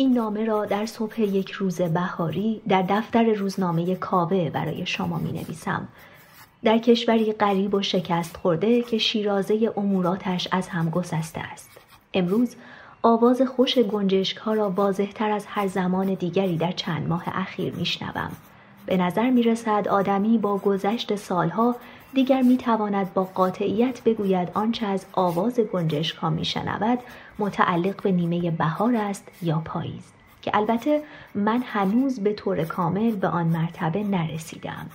این نامه را در صبح یک روز بهاری در دفتر روزنامه کاوه برای شما می نویسم. در کشوری غریب و شکست خورده که شیرازه اموراتش از هم گسسته است. امروز آواز خوش گنجشک ها را واضح تر از هر زمان دیگری در چند ماه اخیر می شنوم. به نظر می رسد آدمی با گذشت سالها دیگر می تواند با قاطعیت بگوید آنچه از آواز گنجشک ها می شنود متعلق به نیمه بهار است یا پاییز که البته من هنوز به طور کامل به آن مرتبه نرسیدم.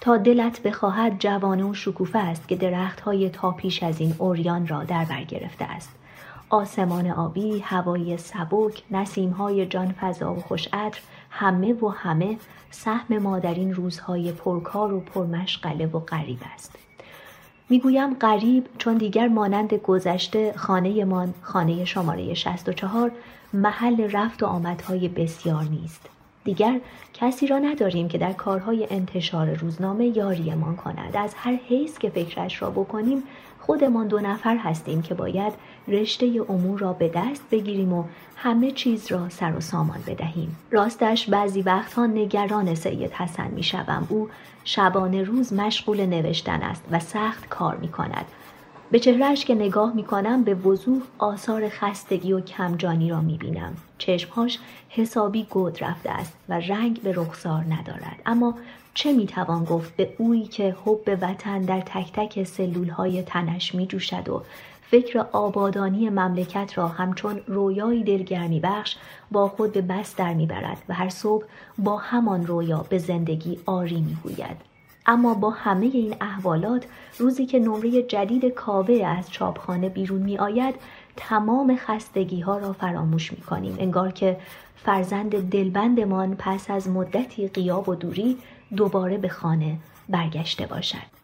تا دلت بخواهد جوانه و شکوفه است که درخت های تا پیش از این اوریان را در بر گرفته است. آسمان آبی، هوای سبک، جان فضا و خوشعطر همه و همه سهم ما در این روزهای پرکار و پرمشغله و غریب است. می‌گویم غریب چون دیگر مانند گذشته خانهمان خانه شماره 64 محل رفت و آمدهای بسیار نیست. دیگر کسی را نداریم که در کارهای انتشار روزنامه یاریمان کند از هر حیث که فکرش را بکنیم خودمان دو نفر هستیم که باید رشته امور را به دست بگیریم و همه چیز را سر و سامان بدهیم. راستش بعضی وقتها نگران سید حسن می شوم. او شبانه روز مشغول نوشتن است و سخت کار می کند. به چهرهش که نگاه می کنم به وضوح آثار خستگی و کمجانی را می بینم. چشمهاش حسابی گود رفته است و رنگ به رخسار ندارد. اما چه می‌توان گفت به اویی که حب وطن در تک تک سلول های تنش می جوشد و فکر آبادانی مملکت را همچون رویایی دلگرمی بخش با خود به بس در می‌برد و هر صبح با همان رویا به زندگی آری می‌گوید. اما با همه این احوالات روزی که نمره جدید کاوه از چاپخانه بیرون می آید تمام خستگی ها را فراموش می کنیم انگار که فرزند دلبندمان پس از مدتی قیاب و دوری دوباره به خانه برگشته باشد.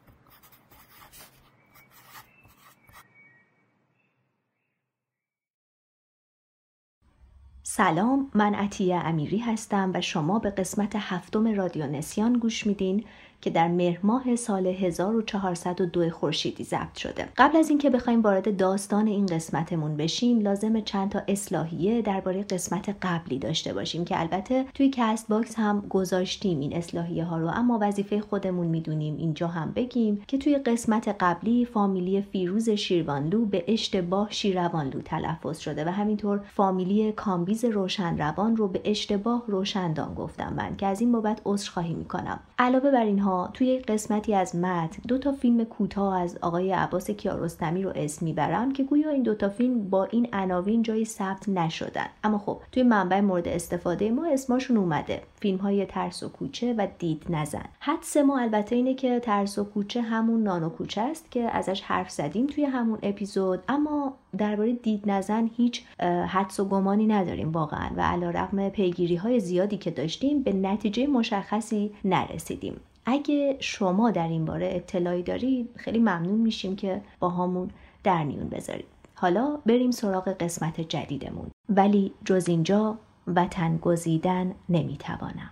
سلام من عطیه امیری هستم و شما به قسمت هفتم رادیو نسیان گوش میدین. که در مهر ماه سال 1402 خورشیدی ضبط شده. قبل از اینکه بخوایم وارد داستان این قسمتمون بشیم لازم چند تا اصلاحیه درباره قسمت قبلی داشته باشیم که البته توی Castbox هم گذاشتیم این اصلاحیه ها رو اما وظیفه خودمون می‌دونیم اینجا هم بگیم که توی قسمت قبلی فامیلی فیروز شیروانلو به اشتباه شیروانلو تلفظ شده و همینطور فامیلی کامبیز روشنروان رو به اشتباه روشندان گفتم من که از این بابت عذرخواهی می‌کنم. علاوه بر اینها توی قسمتی از متن دو تا فیلم کوتاه از آقای عباس کیارستمی رو اسم می‌برم که گویا این دوتا فیلم با این عناوین جای ثبت نشدن. اما خب توی منبع مورد استفاده ما اسمشون اومده. فیلم های ترس و کوچه و دید نزن. حدس ما البته اینه که ترس و کوچه همون نانو کوچه است که ازش حرف زدیم توی همون اپیزود. اما درباره دید نزن هیچ حدس و گمانی نداریم واقعا و علا رقم پیگیری های زیادی که داشتیم به نتیجه مشخصی نرسیدیم. اگه شما در این باره اطلاعی دارید خیلی ممنون میشیم که با همون در میون بذارید. حالا بریم سراغ قسمت جدیدمون. ولی جز اینجا وطن گزیدن نمی‌توانم.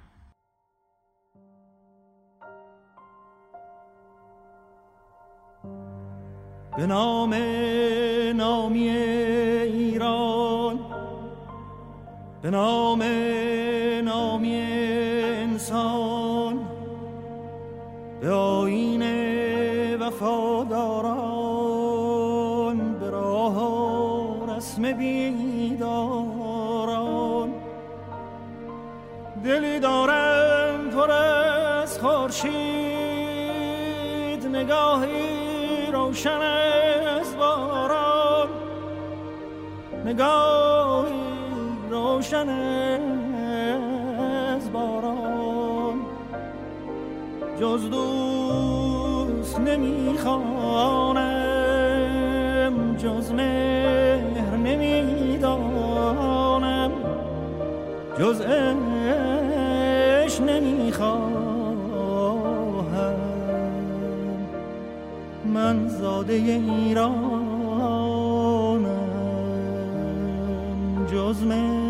به نام نامی ایران به نام نامی انسان. به آین وفاداران به راه رسم بیداران. دلی دارم پر از خورشید نگاهی روشن از باران. نگاهی روشن جز دوست نمی‌خوانم جز مهر نمی‌دانم. جز اش نمی‌خواهم. من زاده ایرانم جز مهر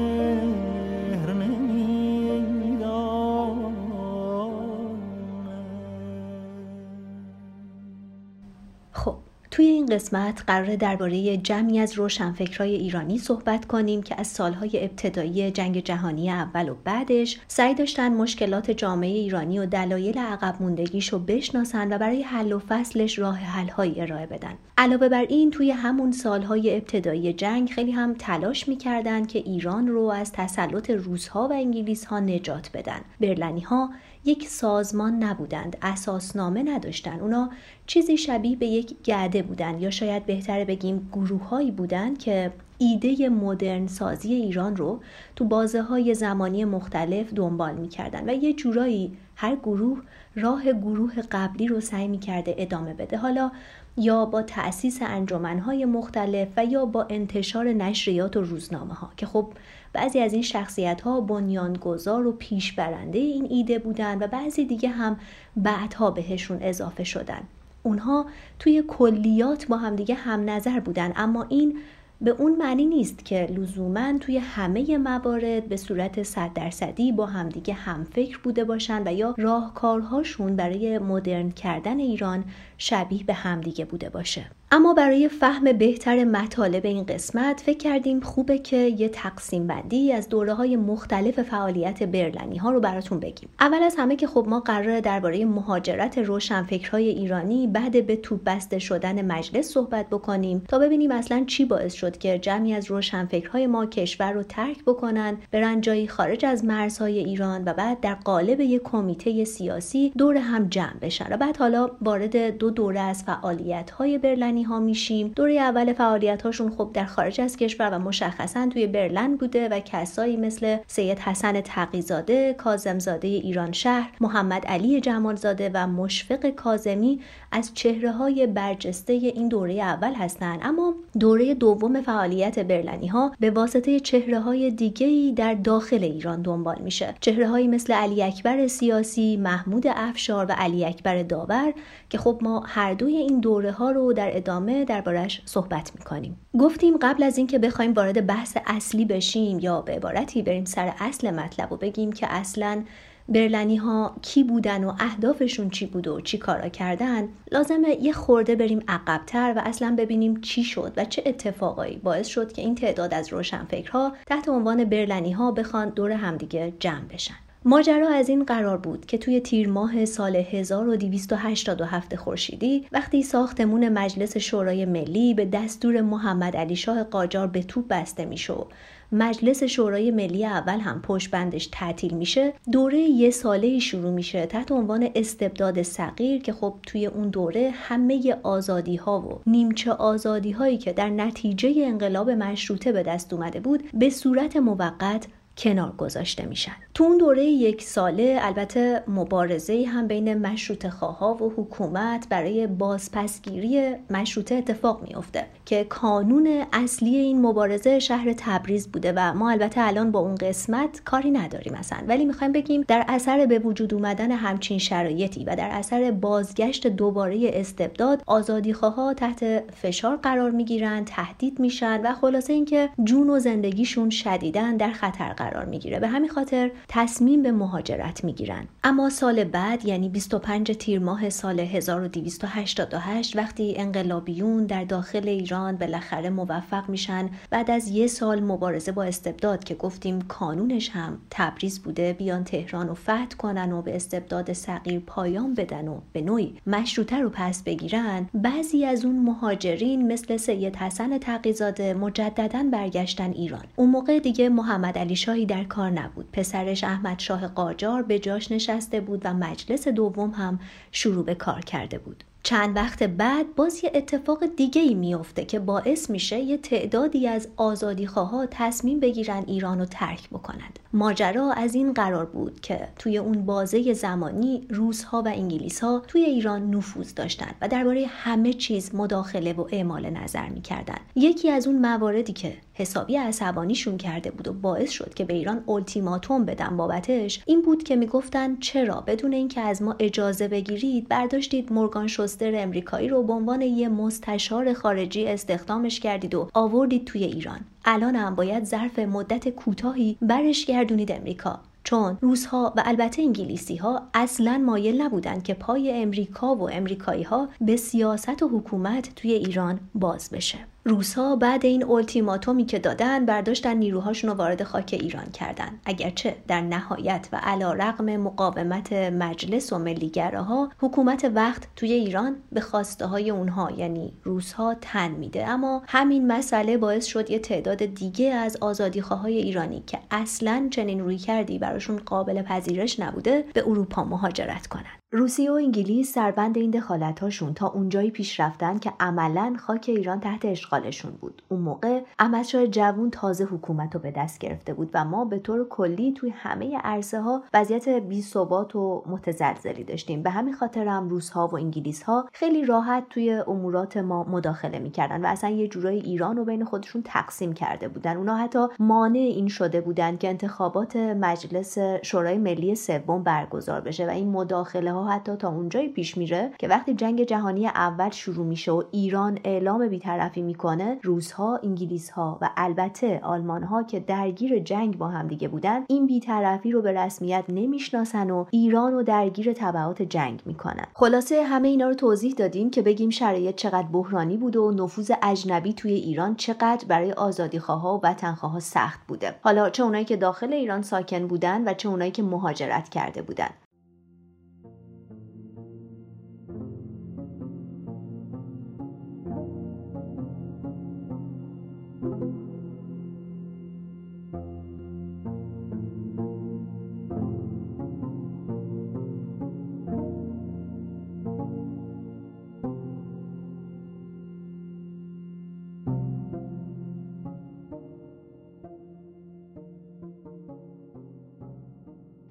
توی این قسمت قرار درباره جمعی از روشنفکرای ایرانی صحبت کنیم که از سالهای ابتدایی جنگ جهانی اول و بعدش سعی داشتن مشکلات جامعه ایرانی و دلایل عقب موندگیش رو بشناسن و برای حل و فصلش راه حلهایی ارائه بدن. علاوه بر این توی همون سالهای ابتدایی جنگ خیلی هم تلاش می‌کردن که ایران رو از تسلط روسها و انگلیس ها نجات بدن. برلنی ها یک سازمان نبودند اساسنامه نداشتند. اونا چیزی شبیه به یک گرده بودند یا شاید بهتره بگیم گروههایی بودند که ایده مدرن سازی ایران رو تو بازه های زمانی مختلف دنبال می‌کردن و یه جورایی هر گروه راه گروه قبلی رو سعی می‌کرده ادامه بده. حالا یا با تأسیس انجمنهای مختلف و یا با انتشار نشریات و روزنامه ها که خب بعضی از این شخصیت ها بنیانگذار و پیشبرنده این ایده بودن و بعضی دیگه هم بعدها بهشون اضافه شدن. اونها توی کلیات با همدیگه هم نظر بودن اما این به اون معنی نیست که لزوما توی همه موارد به صورت صد درصدی با همدیگه هم فکر بوده باشن و یا راهکارهاشون برای مدرن کردن ایران شبیه به همدیگه بوده باشه. اما برای فهم بهتر مطالب این قسمت فکر کردیم خوبه که یه تقسیم بندی از دوره های مختلف فعالیت برلنی ها رو براتون بگیم. اول از همه که خب ما قرار درباره مهاجرت روشنفکرهای ایرانی بعد به توپ بسته شدن مجلس صحبت بکنیم تا ببینیم اصلا چی باعث شد که جمعی از روشنفکرهای ما کشور رو ترک بکنن برن جایی خارج از مرزهای ایران و بعد در قالب یک کمیته سیاسی دور هم جمع بشن. و بعد حالا وارد دو دوره از فعالیت های برلنی ها میشیم. دوره اول فعالیت هاشون خب در خارج از کشور و مشخصا توی برلن بوده و کسایی مثل سید حسن تقیزاده، کازمزاده ایران شهر، محمد علی جمالزاده و مشفق کازمی از چهره های برجسته این دوره اول هستند. اما دوره دوم فعالیت برلنی ها به واسطه چهره های دیگه در داخل ایران دنبال میشه. چهره هایی مثل علی اکبر سیاسی محمود افشار و علی اکبر داور که خب ما هر دوی این دوره ها رو در ادامه دربارش صحبت می‌کنیم. گفتیم قبل از اینکه بخوایم وارد بحث اصلی بشیم یا به عبارتی بریم سر اصل مطلب و بگیم که اصلا برلنی ها کی بودن و اهدافشون چی بود و چی کارا کردن لازمه یه خورده بریم عقبتر و اصلا ببینیم چی شد و چه اتفاقایی باعث شد که این تعداد از روشنفکرها تحت عنوان برلنی ها بخوان دور همدیگه جمع بشن. ماجرا از این قرار بود که توی تیر ماه سال 1287 خورشیدی وقتی ساختمون مجلس شورای ملی به دستور محمد علی شاه قاجار به توپ بسته می‌شد مجلس شورای ملی اول هم پشت بندش تعطیل میشه دوره یه ساله شروع میشه تحت عنوان استبداد صغیر که خب توی اون دوره همه آزادی ها و نیمچه آزادی هایی که در نتیجه انقلاب مشروطه به دست اومده بود به صورت موقت کنار گذاشته میشن. تو اون دوره یک ساله البته مبارزه هم بین مشروط خواه و حکومت برای بازپسگیری مشروطه اتفاق میافته که کانون اصلی این مبارزه شهر تبریز بوده و ما البته الان با اون قسمت کاری نداریم مثلا ولی می‌خوایم بگیم در اثر به وجود اومدن همچین شرایطی و در اثر بازگشت دوباره استبداد آزادی خواه تحت فشار قرار می‌گیرن تهدید میشن و خلاصه اینکه جون و زندگیشون شدیدن در خطر قرار می‌گیره. به همین خاطر تصمیم به مهاجرت می‌گیرن. اما سال بعد یعنی 25 تیر ماه سال 1288 وقتی انقلابیون در داخل ایران بالاخره موفق میشن بعد از یه سال مبارزه با استبداد که گفتیم کانونش هم تبریز بوده بیان تهران و فتح کنن و به استبداد صغیر پایان بدن و به نوعی مشروطه رو پس بگیرن. بعضی از اون مهاجرین مثل سید حسن تقیزاده مجددا برگشتن ایران. اون موقع دیگه محمد علی شاهی در کار نبود. پسرش احمد شاه قاجار به جاش نشسته بود و مجلس دوم هم شروع به کار کرده بود. چند وقت بعد باز یه اتفاق دیگه ای میفته که باعث میشه یه تعدادی از آزادی تصمیم بگیرن ایران رو ترک بکنند. ماجرا از این قرار بود که توی اون بازه زمانی روسها و انگلیس ها توی ایران نفوذ داشتند و درباره همه چیز مداخله و اعمال نظر می‌کردن. یکی از اون مواردی که حسابی عصبانیشون کرده بود و باعث شد که به ایران التیماتوم بدن بابتش این بود که می‌گفتن چرا بدون اینکه از ما اجازه بگیرید برداشتید مورگان شوستر امریکایی رو به عنوان یه مستشار خارجی استخدامش کردید و آوردید توی ایران. الان هم باید ظرف مدت کوتاهی برش گردونید امریکا. چون روسها و البته انگلیسی ها اصلا مایل نبودند که پای امریکا و امریکایی ها به سیاست و حکومت توی ایران باز بشه. روسها بعد این التیماتومی که دادن برداشتن نیروهاشون رو وارد خاک ایران کردن اگرچه در نهایت و علا رقم مقاومت مجلس و ملیگره ها حکومت وقت توی ایران به خواسته های اونها یعنی روسها تن میده اما همین مسئله باعث شد یه تعداد دیگه از آزادیخواهای ایرانی که اصلا چنین روی کردی براشون قابل پذیرش نبوده به اروپا مهاجرت کنند. روسیه و انگلیس سربند این دخالتهاشون تا اونجایی پیش رفتن که عملا خاک ایران تحت اشغالشون بود. اون موقع احمدشاه جوون تازه حکومت رو به دست گرفته بود و ما به طور کلی توی همه عرصه ها وضعیت بی ثبات و متزلزلی داشتیم. به همین خاطر هم روس ها و انگلیس ها خیلی راحت توی امورات ما مداخله می‌کردن و اصلا یه جورایی ایران رو بین خودشون تقسیم کرده بودن. اونا حتی مانع این شده بودن که انتخابات مجلس شورای ملی سوم برگزار بشه و این مداخله حتی تا اونجایی پیش میره که وقتی جنگ جهانی اول شروع میشه و ایران اعلام بیطرفی می‌کنه روزها انگلیسها و البته آلمانها که درگیر جنگ با هم دیگه بودن این بیطرفی رو به رسمیت نمی‌شناسن و ایران رو درگیر تبعات جنگ می‌کنن. خلاصه همه اینا رو توضیح دادیم که بگیم شرایط چقدر بحرانی بوده و نفوذ اجنبی توی ایران چقدر برای آزادیخواها و وطنخواها سخت بوده. حالا چه اونایی که داخل ایران ساکن بودن و چه اونایی که مهاجرت کرده بودن.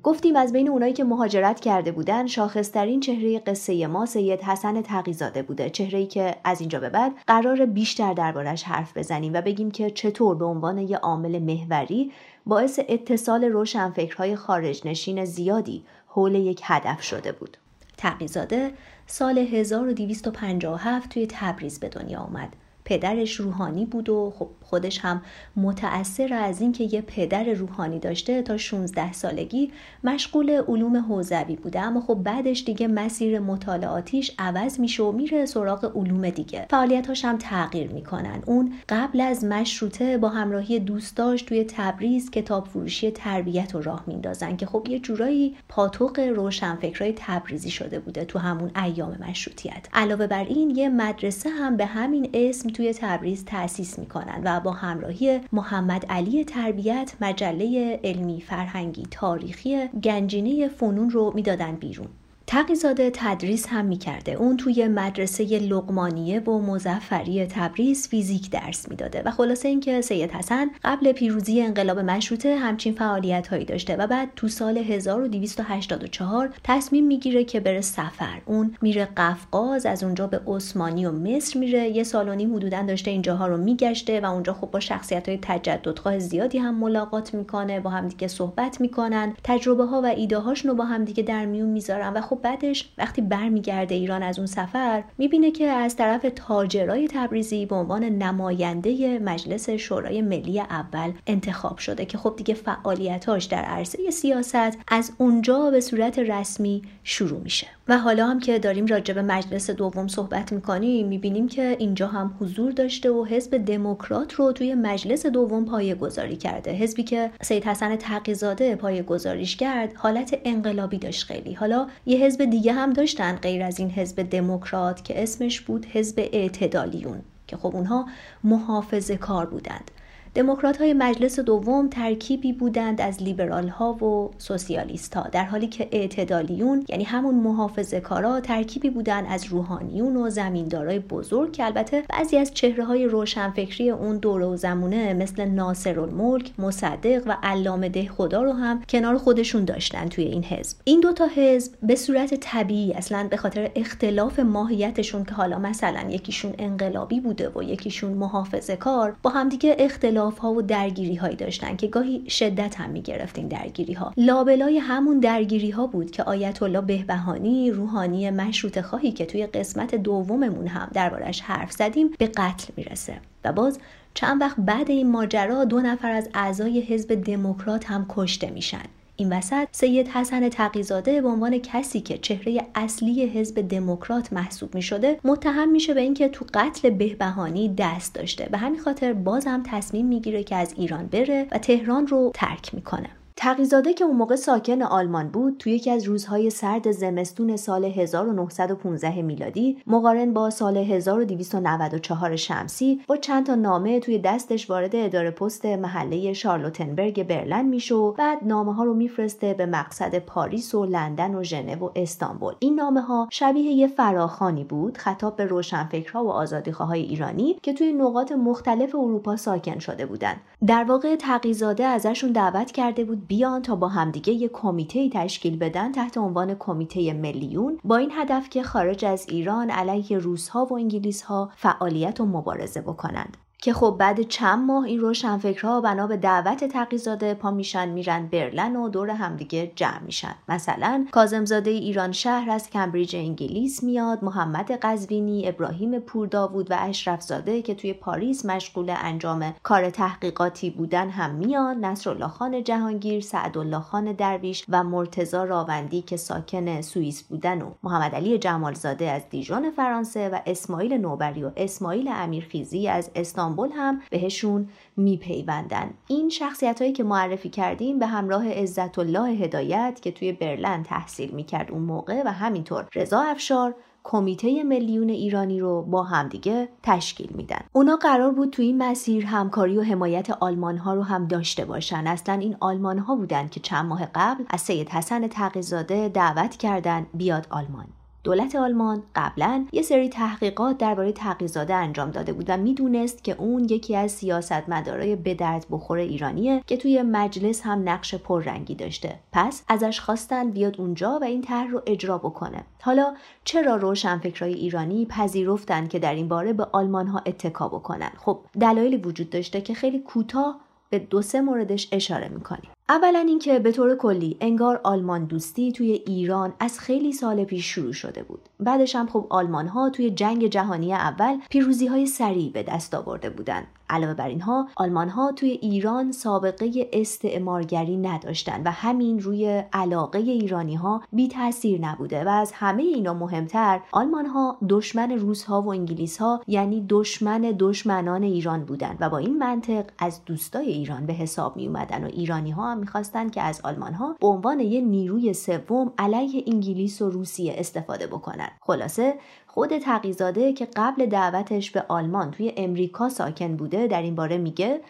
گفتیم از بین اونایی که مهاجرت کرده بودن شاخصترین چهره قصه ما سید حسن تقیزاده بوده چهره‌ای که از اینجا به بعد قرار بیشتر دربارش حرف بزنیم و بگیم که چطور به عنوان یه عامل محوری باعث اتصال روشنفکرهای خارج نشین زیادی حول یک هدف شده بود. تقیزاده سال 1257 توی تبریز به دنیا آمد. پدرش روحانی بود و خب خودش هم متأثر از اینکه یه پدر روحانی داشته تا 16 سالگی مشغول علوم حوزوی بوده. اما خب بعدش دیگه مسیر مطالعاتیش عوض میشه و میره سراغ علوم دیگه. فعالیتاش هم تغییر می‌کنن. اون قبل از مشروطه با همراهی دوستاش توی تبریز کتاب فروشی تربیت رو راه میندازن که خب یه جورایی پاتوق روشنفکرای تبریزی شده بوده تو همون ایام مشروطیت. علاوه بر این یه مدرسه هم به همین اسم توی تبریز تأسیس می‌کنن و با همراهی محمد علی تربیت مجله علمی فرهنگی تاریخی گنجینه فنون رو می‌دادن بیرون. تقیزاده تدریس هم می‌کرده. اون توی مدرسه لقمانیه و مزفری تبریز فیزیک درس می‌داده و خلاصه اینکه سید حسن قبل پیروزی انقلاب مشروطه همچین فعالیت هایی داشته و بعد تو سال 1284 تصمیم می‌گیره که بره سفر. اون میره قفقاز از اونجا به عثمانی و مصر میره. یه سال و نیم حدودا داشته اینجاها رو میگشته و اونجا خب با شخصیت های تجددخواه زیادی هم ملاقات می‌کنه با همدیگه صحبت می‌کنن. تجربه ها و ایده هاشون رو با همدیگه در میون می‌ذارن و خب خب بعدش وقتی برمیگرده ایران از اون سفر می‌بینه که از طرف تاجرای تبریزی به عنوان نماینده مجلس شورای ملی اول انتخاب شده که خب دیگه فعالیتاش در عرصه سیاست از اونجا به صورت رسمی شروع میشه. و حالا هم که داریم راجع به مجلس دوم صحبت می‌کنیم می‌بینیم که اینجا هم حضور داشته و حزب دموکرات رو توی مجلس دوم پایه گذاری کرده. حزبی که سید حسن تقیزاده پایه گذاریش کرد حالت انقلابی داشت خیلی. حالا یه حزب دیگه هم داشتن غیر از این حزب دموکرات که اسمش بود حزب اعتدالیون که خب اونها محافظه کار بودند. دموکرات های مجلس دوم ترکیبی بودند از لیبرال ها و سوسیالیست ها در حالی که اعتدالیون یعنی همون محافظه کارا ترکیبی بودند از روحانیون و زمیندارای بزرگ که البته بعضی از چهره های روشنفکری اون دوره و زمونه مثل ناصر الملک، مصدق و علامه ده خدا رو هم کنار خودشون داشتن توی این حزب. این دوتا حزب به صورت طبیعی اصلا به خاطر اختلاف ماهیتشون که حالا مثلا یکیشون انقلابی بوده و یکیشون محافظه کار با همدیگه اختلاف ها و درگیری هایی داشتن که گاهی شدت هم می گرفت این درگیری ها لابلای همون درگیری ها بود که آیت الله بهبهانی روحانی مشروط خواهی که توی قسمت دوممون هم دربارش حرف زدیم به قتل می‌رسه. و باز چند وقت بعد این ماجرا دو نفر از اعضای حزب دموکرات هم کشته میشن. این وسط سید حسن تقیزاده به عنوان کسی که چهره اصلی حزب دموکرات محسوب می شده متهم میشه به اینکه تو قتل بهبهانی دست داشته. به همین خاطر بازم تصمیم می‌گیره که از ایران بره و تهران رو ترک می‌کنه. تقیزاده که اون موقع ساکن آلمان بود توی یکی از روزهای سرد زمستون سال 1915 میلادی مقارن با سال 1294 شمسی با چند تا نامه توی دستش وارد اداره پست محله شارلوتنبرگ برلن میشه و بعد نامه ها رو میفرسته به مقصد پاریس و لندن و ژنو و استانبول. این نامه ها شبیه یه فراخانی بود خطاب به روشنفکرها و آزادیخواهای ایرانی که توی نقاط مختلف اروپا ساکن شده بودند در واقع تقیزاده ازشون دعوت کرده بود بیان تا با همدیگه یک کمیته تشکیل بدن تحت عنوان کمیته ملیون با این هدف که خارج از ایران علیه روسها و انگلیسها فعالیت و مبارزه بکنند. که خب بعد چند ماه این روشنفکرها بنا به دعوت تقیزاده پا میشن میرن برلن و دور همدیگه جمع میشن. مثلا کازمزاده ایران شهر از کمبریج انگلیس میاد محمد قزوینی ابراهیم پورداوود و اشرفزاده که توی پاریس مشغول انجام کار تحقیقاتی بودن هم میان. نصرالله خان جهانگیر سعدالله خان درویش و مرتزا راوندی که ساکن سوئیس بودن و محمد علی جمالزاده از دیژون فرانسه و اسماعیل نوبری و اسماعیل امیرخیزی از استان استانبول هم بهشون میپیوندن. این شخصیت هایی که معرفی کردیم به همراه عزت الله هدایت که توی برلن تحصیل می‌کرد اون موقع و همینطور رضا افشار کمیته میلیون ایرانی رو با همدیگه تشکیل میدن. اونا قرار بود تو این مسیر همکاری و حمایت آلمان ها رو هم داشته باشن. اصلا این آلمان ها بودن که چند ماه قبل از سید حسن تقیزاده دعوت کردن بیاد آلمان. دولت آلمان قبلا یه سری تحقیقات درباره تقیزاده انجام داده بود و می‌دونست که اون یکی از سیاستمدارای به درد بخور ایرانیه که توی مجلس هم نقش پررنگی داشته. پس ازش خواستن بیاد اونجا و این طرح رو اجرا بکنه. حالا چرا روشنفکرای ایرانی پذیرفتن که در این باره به آلمان ها اتکا بکنن؟ خب دلایلی وجود داشته که خیلی کوتاه به دو سه موردش اشاره می‌کنیم. اولا اینکه به طور کلی انگار آلمان دوستی توی ایران از خیلی سال پیش شروع شده بود. بعدش هم خب آلمان ها توی جنگ جهانی اول پیروزی های سریع به دست آورده بودند. علاوه بر اینها آلمان ها توی ایران سابقه استعمارگری نداشتند و همین روی علاقه ایرانی ها بی تاثیر نبوده و از همه اینا مهمتر آلمان ها دشمن روس ها و انگلیس ها یعنی دشمن دشمنان ایران بودند و با این منطق از دوستای ایران به حساب می اومدن و ایرانی ها هم می‌خواستند که از آلمان ها به عنوان یه نیروی سوم علیه انگلیس و روسیه استفاده بکنن. خلاصه خود تقیزاده که قبل دعوتش به آلمان توی امریکا ساکن بوده در این باره میگه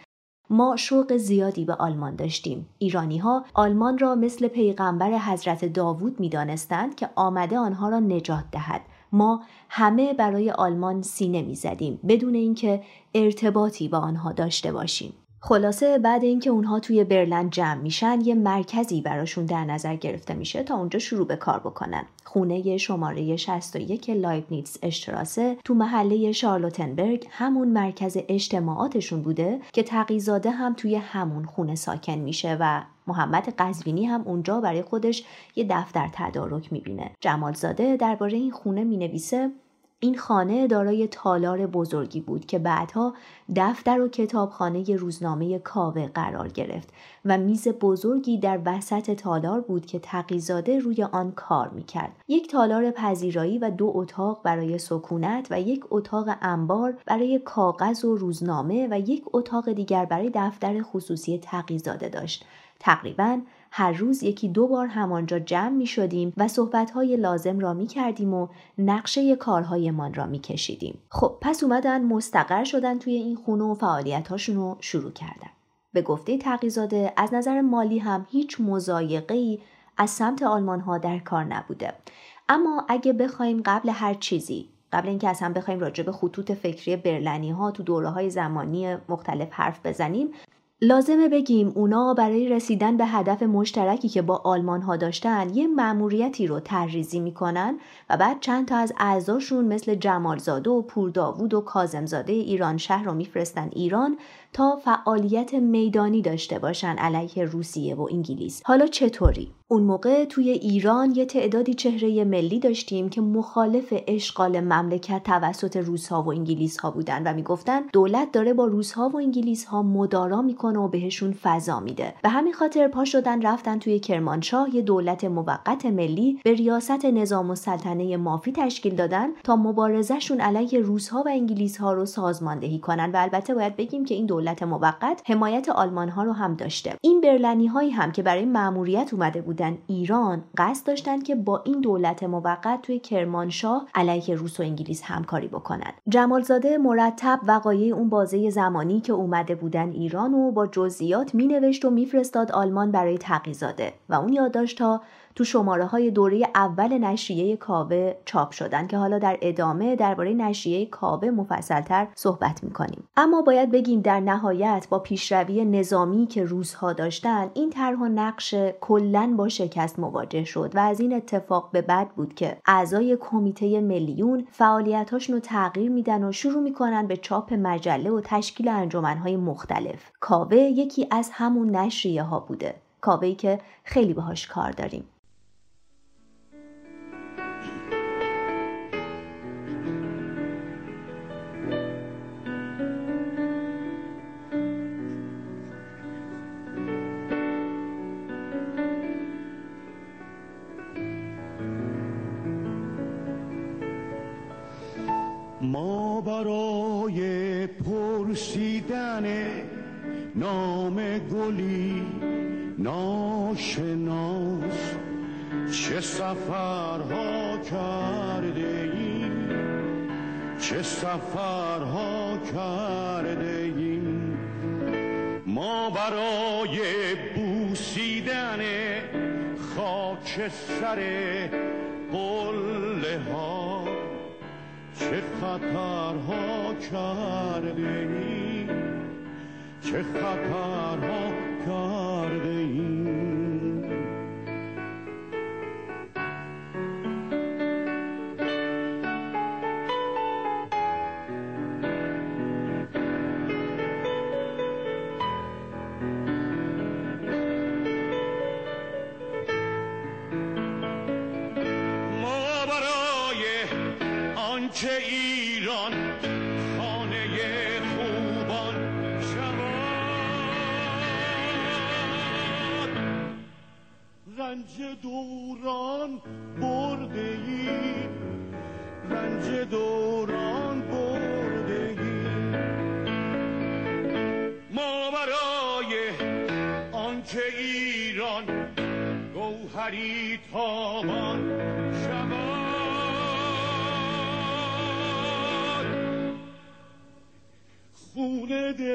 ما شوق زیادی به آلمان داشتیم. ایرانی ها آلمان را مثل پیغمبر حضرت داوود می دانستند که آمده آنها را نجات دهد. ما همه برای آلمان سینه می زدیم بدون اینکه ارتباطی با آنها داشته باشیم. خلاصه بعد اینکه اونها توی برلن جمع میشن یه مرکزی براشون در نظر گرفته میشه تا اونجا شروع به کار بکنن. خونه شماره 61 لایبنیتس اشتراسه تو محله شارلوتنبرگ همون مرکز اجتماعاتشون بوده که تقیزاده هم توی همون خونه ساکن میشه و محمد قزوینی هم اونجا برای خودش یه دفتر تدارک می‌بینه. جمالزاده درباره این خونه می‌نویسه این خانه دارای تالار بزرگی بود که بعدها دفتر و کتابخانه روزنامه کاوه قرار گرفت و میز بزرگی در وسط تالار بود که تقیزاده روی آن کار می‌کرد. یک تالار پذیرایی و دو اتاق برای سکونت و یک اتاق انبار برای کاغذ و روزنامه و یک اتاق دیگر برای دفتر خصوصی تقیزاده داشت. تقریبا هر روز یکی دو بار همانجا جمع می شدیم و صحبت های لازم را می کردیم و نقشه کارهایمان را می کشیدیم. خب پس اومدن مستقر شدن توی این خونه و فعالیت رو شروع کردن. به گفته تقیزاده از نظر مالی هم هیچ مزایقه از سمت آلمان ها در کار نبوده. اما اگه بخوایم قبل هر چیزی قبل اینکه اصلا بخوایم راجع به خطوط فکری برلنی ها تو دوره های زمانی مختلف حرف بزنیم لازمه بگیم اونا برای رسیدن به هدف مشترکی که با آلمان ها داشتن یه مأموریتی رو ترریزی می‌کنن و بعد چند تا از اعضاشون مثل جمالزاده و پورداوود و کازمزاده ایران شهر رو میفرستن ایران تا فعالیت میدانی داشته باشن علیه روسیه و انگلیس. حالا چطوری؟ اون موقع توی ایران یه تعدادی چهره ملی داشتیم که مخالف اشغال مملکت توسط روسها و انگلیس ها بودن و می‌گفتن دولت داره با روسها و انگلیس ها مدارا می‌کنه و بهشون فضا میده. به همین خاطر پا شدن رفتن توی کرمانشاه یه دولت موقت ملی به ریاست نظام السلطنه مافی تشکیل دادن تا مبارزهشون علیه روسها و انگلیس ها رو سازماندهی کنن و البته باید بگیم که این دولت موقت حمایت آلمان ها رو هم داشته. این برلنی هایی هم که برای مأموریت اومده بودن ایران قصد داشتن که با این دولت موقت توی کرمانشاه علیه روس و انگلیس همکاری بکنن جمالزاده مرتب وقایع اون بازه زمانی که اومده بودن ایران و با جزئیات مینوشت و میفرستاد آلمان برای تقیزاده و اون یادداشتها تو شماره های دوره اول نشریه کاوه چاپ شدن که حالا در ادامه درباره نشریه کاوه مفصلتر صحبت می‌کنیم. اما باید بگیم در نهایت با پیشروی نظامی که روزها داشتن این طرح و نقش کلا با شکست مواجه شد و از این اتفاق به بعد بود که اعضای کمیته میلیون فعالیتاشون رو تغییر میدن و شروع می‌کنن به چاپ مجله و تشکیل انجمنهای مختلف. کاوه یکی از همون نشریه ها بوده. کاوهی که خیلی باهاش کار داریم. برای پرسیدن نام گلی ناشناس چه سفرها کرده ایم چه سفرها کرده ایم ما برای بوسیدن خاک سر قله ها چه خطرها کرده ایم چه خطرها کرده ایم آنچه ایران خانه خوبان شود. رنج دوران برده ایم. رنج دوران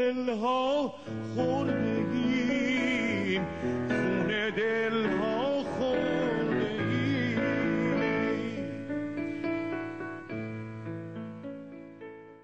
in the hall.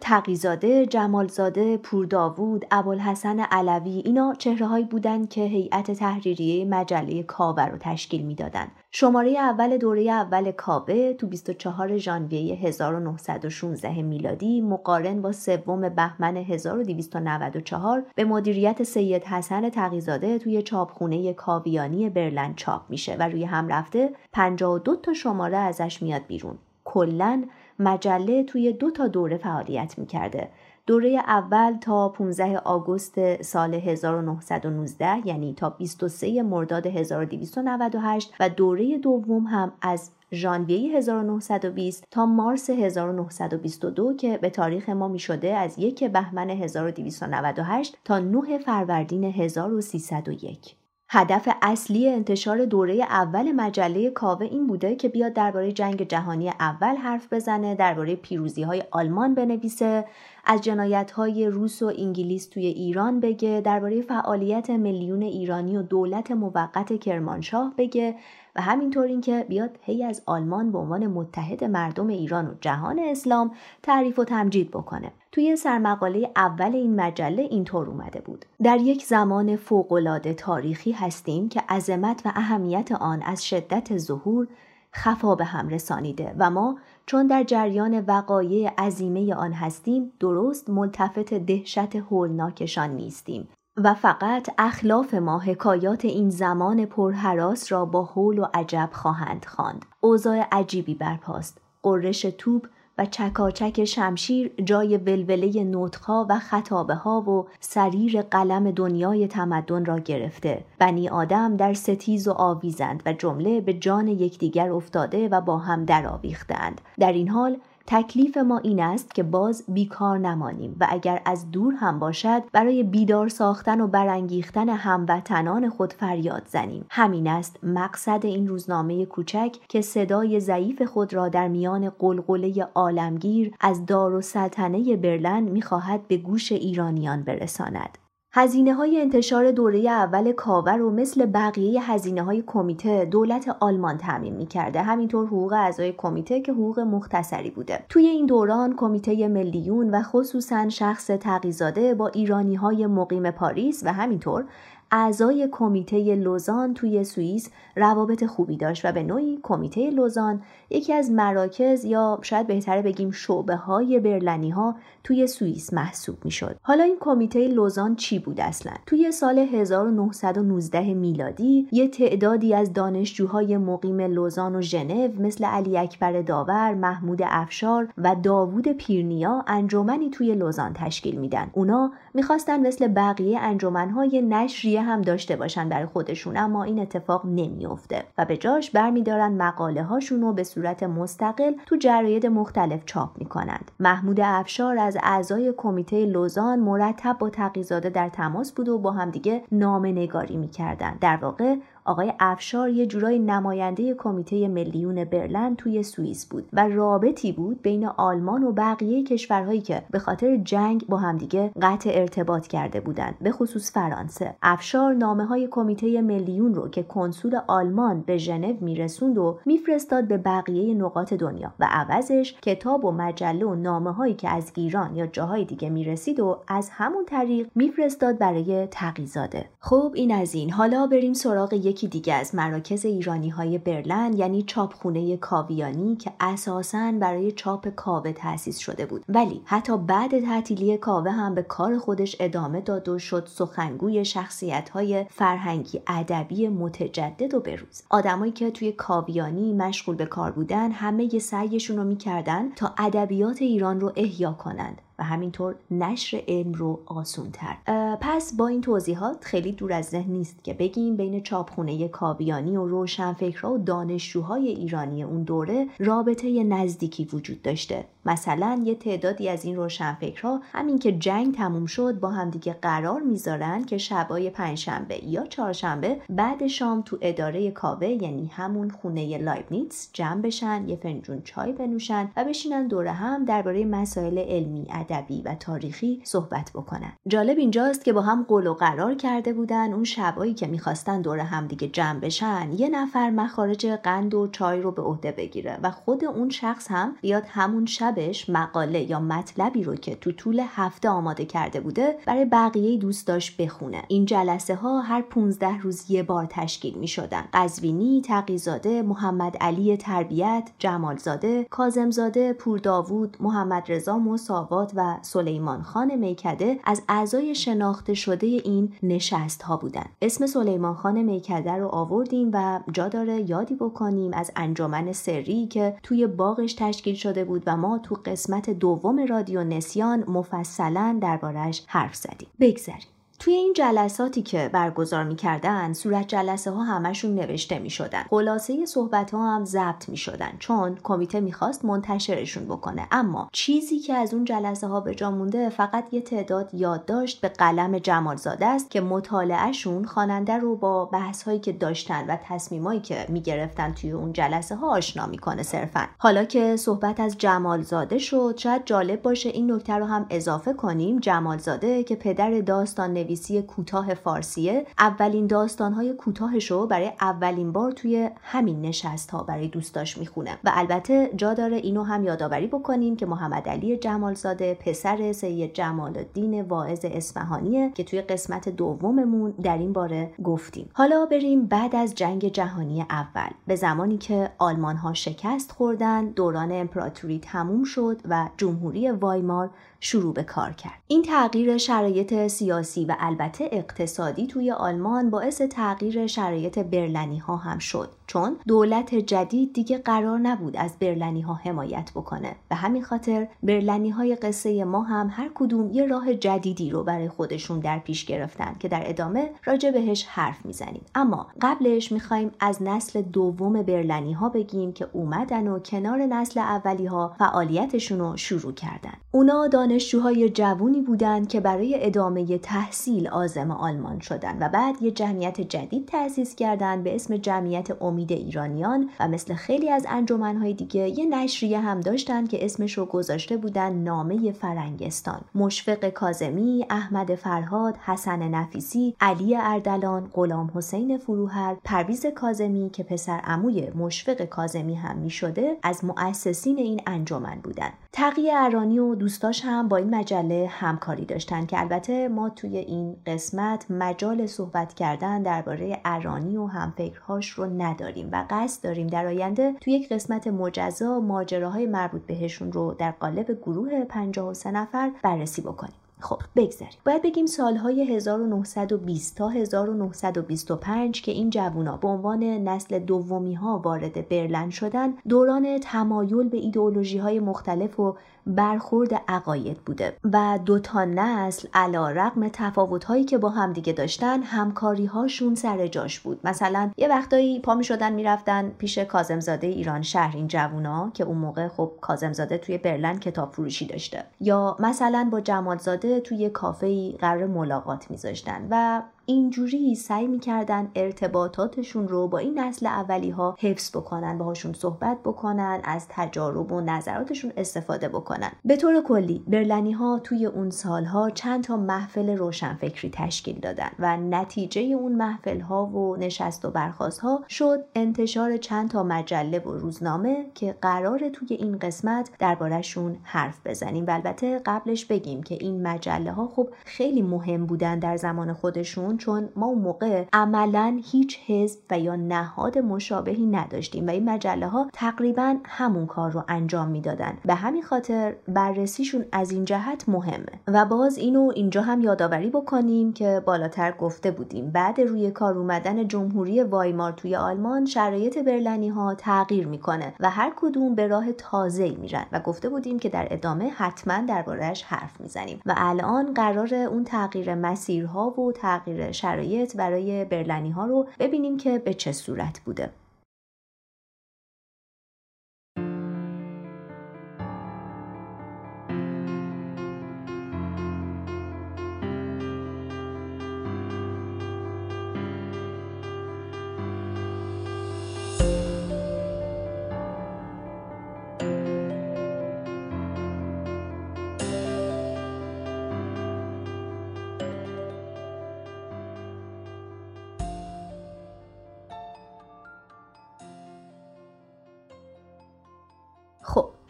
تقیزاده، جمالزاده، پورداوود، ابوالحسن علوی اینا چهرههایی بودند که هیئت تحریریه مجله کاوه رو تشکیل می‌دادند. شماره اول دوره اول کاوه تو 24 ژانویه 1916 میلادی مقارن با سوم بهمن 1294 به مدیریت سید حسن تقیزاده توی چاپخونه کاویانی برلن چاپ میشه و روی هم رفته 52 تا شماره ازش میاد بیرون. کلاً مجله توی دو تا دوره فعالیت می‌کرده. دوره اول تا 15 آگوست سال 1919 یعنی تا 23 مرداد 1298 و دوره دوم هم از ژانویه 1920 تا مارس 1922 که به تاریخ ما می شده از یک بهمن 1298 تا 9 فروردین 1301. هدف اصلی انتشار دوره اول مجله کاوه این بوده که بیاد درباره جنگ جهانی اول حرف بزنه درباره پیروزی های آلمان بنویسه از جنایت های روس و انگلیس توی ایران بگه درباره فعالیت میلیون ایرانی و دولت موقت کرمانشاه بگه. و همینطور اینکه بیاد هی از آلمان به عنوان متحد مردم ایران و جهان اسلام تعریف و تمجید بکنه. توی سرمقاله اول این مجله اینطور اومده بود. در یک زمان فوقالعاده تاریخی هستیم که عظمت و اهمیت آن از شدت ظهور خفا به هم رسانیده و ما چون در جریان وقایع عظیمه آن هستیم درست ملتفت دهشت هولناکشان نیستیم. و فقط اخلاف ما حکایات این زمان پرهراس را با حول و عجب خواهند خواند. اوضاع عجیبی برپاست. قررش توپ و چکاچک شمشیر جای ولوله نطخها و خطابه ها و سریر قلم دنیای تمدن را گرفته بنی آدم در ستیز و آویزند و جمله به جان یکدیگر افتاده و با هم درآویختند در این حال تکلیف ما این است که باز بیکار نمانیم و اگر از دور هم باشد برای بیدار ساختن و برانگیختن هموطنان خود فریاد زنیم. همین است مقصد این روزنامه کوچک که صدای ضعیف خود را در میان قلقله عالمگیر از دار و سلطنه برلن می‌خواهد به گوش ایرانیان برساند. هزینه های انتشار دوره اول کاور رو مثل بقیه هزینه های کمیته دولت آلمان تعمین می کرده همینطور حقوق اعضای کمیته که حقوق مختصری بوده. توی این دوران کمیته ملیون و خصوصا شخص تقیزاده با ایرانی های مقیم پاریس و همینطور اعضای کمیته لوزان توی سوئیس روابط خوبی داشت و به نوعی کمیته لوزان یکی از مراکز یا شاید بهتره بگیم شعبه های برلنی ها توی سوئیس محسوب می شد. حالا این کمیته لوزان چی بود اصلا؟ توی سال 1919 میلادی یه تعدادی از دانشجوهای مقیم لوزان و ژنو مثل علی اکبر داور، محمود افشار و داوود پیرنیا انجمنی توی لوزان تشکیل میدن. اونا می‌خواستن مثل بقیه انجمنهای نشریه هم داشته باشن برای خودشون اما این اتفاق نمیافته و به جاش برمیدارن مقاله هاشون رو به صورت مستقل تو جراید مختلف چاپ می‌کنند. محمود افشار از اعضای کمیته لوزان مرتب با تقیزاده در تماس بود و با همدیگه نامه نگاری می‌کردن در واقع آقای افشار یه جورای نماینده کمیته ملیون برلن توی سوئیس بود و رابطی بود بین آلمان و بقیه کشورهایی که به خاطر جنگ با همدیگه قطع ارتباط کرده بودند به خصوص فرانسه. افشار نامه های کمیته ملیون رو که کنسول آلمان به ژنو میرسوند و میفرستاد به بقیه نقاط دنیا و عوضش کتاب و مجله و نامه هایی که از ایران یا جاهای دیگه می‌رسید و از همون طریق میفرستاد برای تقیزاده خب این از این. حالا بریم سراغ یکی دیگه از مراکز ایرانی های برلن یعنی چاپخونه کاویانی که اساساً برای چاپ کاوه تأسیس شده بود. ولی حتی بعد تعطیلی کاوه هم به کار خودش ادامه داد و شد سخنگوی شخصیت های فرهنگی ادبی متجدد و بروز. آدمایی که توی کاویانی مشغول به کار بودن همه سعیشون رو می‌کردن تا ادبیات ایران رو احیا کنند. و همینطور نشر علم رو آسونتر. پس با این توضیحات خیلی دور از ذهن نیست که بگیم بین چاپخونه کاویانی و روشنفکرها و دانشجوهای ایرانی اون دوره رابطه نزدیکی وجود داشته. مثلا یه تعدادی از این روشنفکرها همین که جنگ تموم شد با همدیگه قرار می‌ذارن که شبای پنجشنبه یا چهارشنبه بعد شام تو اداره کاوه یعنی همون خونه لایبنیتس جمع بشن یه فنجون چای بنوشن و بشینن دوره هم درباره مسائل علمی ادبی و تاریخی صحبت بکنن. جالب اینجاست که با هم قول و قرار کرده بودن اون شبایی که می‌خواستن دور هم دیگه جمع بشن یه نفر مخارج قند و چای رو به عهده بگیره و خود اون شخص هم بیاد همون شبش مقاله یا مطلبی رو که تو طول هفته آماده کرده بوده برای بقیه دوست داشت بخونه. این جلسه ها هر 15 روز یه بار تشکیل می شدن قزوینی تقیزاده محمد علی تربیت جمالزاده کازمزاده پور داوود محمد رضا مساوات و سلیمان خان میکده از اعضای شناخته شده این نشست ها بودن. اسم سلیمان خان میکده رو آوردیم و جا داره یادی بکنیم از انجمن سری که توی باغش تشکیل شده بود و ما تو قسمت دوم رادیو نسیان مفصلا دربارش حرف زدیم. بگذریم توی این جلساتی که برگزار می‌کردن صورت جلسه ها همشون نوشته می‌شدن. خلاصه صحبت ها هم ضبط می‌شدن چون کمیته می‌خواست منتشرشون بکنه. اما چیزی که از اون جلسه ها به جا مونده فقط یه تعداد یادداشت به قلم جمالزاده است که مطالعهشون خواننده رو با بحث هایی که داشتن و تصمیمایی که می‌گرفتن توی اون جلسه ها آشنا می‌کنه صرفا. حالا که صحبت از جمالزاده شد شاید جالب باشه این نکته رو هم اضافه کنیم. جمالزاده که پدر داستان نویسی کوتاه فارسیه. اولین داستانهای کوتاهش رو برای اولین بار توی همین نشست ها برای دوستاش می‌خونه و البته جا داره اینو هم یادآوری بکنیم که محمد علی جمالزاده پسر سید جمال الدین واعظ اصفهانیه که توی قسمت دوممون در این باره گفتیم. حالا بریم بعد از جنگ جهانی اول. به زمانی که آلمان ها شکست خوردن دوران امپراتوری تموم شد و جمهوری وایمار شروع به کار کرد. این تغییر شرایط سیاسی و البته اقتصادی توی آلمان باعث تغییر شرایط برلنی ها هم شد. چون دولت جدید دیگه قرار نبود از برلنی ها حمایت بکنه. به همین خاطر برلنی های قصه ما هم هر کدوم یه راه جدیدی رو برای خودشون در پیش گرفتن که در ادامه راجع بهش حرف می‌زنیم. اما قبلش می‌خوایم از نسل دوم برلنی ها بگیم که اومدن و کنار نسل اولی ها فعالیتشون رو شروع کردن. اونا دانشجوهای جوونی بودن که برای ادامه تحصیل آزم آلمان شدن و بعد یه جمعیت جدید تأسیس کردن به اسم جمعیت امید ایرانیان و مثل خیلی از انجمنهای دیگه یه نشریه هم داشتن که اسمش رو گذاشته بودن نامه فرنگستان. مشفق کازمی احمد فرهاد حسن نفیسی علی اردلان غلام حسین فروهر پرویز کازمی که پسر عموی مشفق کازمی هم می شده از مؤسسین این انجمن بودن. تقیه ارانی و دوستاش هم با این مجله همکاری داشتن که البته ما توی این قسمت مجال صحبت کردن درباره ارانی و همفکرهاش رو نداریم. و قصد داریم در آینده توی یک قسمت مجزا ماجراهای مربوط بهشون رو در قالب گروه 53 نفر بررسی بکنیم. خب بگذاریم. باید بگیم سالهای 1920 تا 1925 که این جوونا به عنوان نسل دومی ها وارد برلن شدن دوران تمایل به ایدئولوژی های مختلف و برخورد عقاید بوده و دو تا نسل علا رقم تفاوت هایی که با همدیگه داشتن همکاری هاشون سر جاش بود. مثلا یه وقتایی پا می شدن می‌رفتن پیش کازمزاده ایران شهر این جوونا که اون موقع خب کازمزاده توی برلن کتاب فروشی داشته. یا مثلا با جمالزاده توی کافه قرار ملاقات میذاشتن و اینجوری سعی می‌کردن ارتباطاتشون رو با این نسل اولی ها حفظ بکنن باهاشون صحبت بکنن از تجارب و نظراتشون استفاده بکنن. به طور کلی برلنی ها توی اون سالها چند تا محفل روشنفکری تشکیل دادن و نتیجه اون محفل ها و نشست و برخواست ها شد انتشار چند تا مجله و روزنامه که قرار توی این قسمت دربارهشون حرف بزنیم. و البته قبلش بگیم که این مجله ها خب خیلی مهم بودن در زمان خودشون. چون ما اون موقع عملا هیچ حزب و یا نهاد مشابهی نداشتیم و این مجله ها تقریبا همون کار رو انجام می‌دادن. به همین خاطر بررسیشون از این جهت مهمه. و باز اینو اینجا هم یادآوری بکنیم که بالاتر گفته بودیم. بعد روی کار اومدن جمهوری وایمار توی آلمان شرایط برلنی ها تغییر می‌کنه و هر کدوم به راه تازه میرن و گفته بودیم که در ادامه حتما دربارهش حرف می‌زنیم. و الان قرار اون تغییر مسیرها و تغییر شرایط برای برلنی ها رو ببینیم که به چه صورت بوده.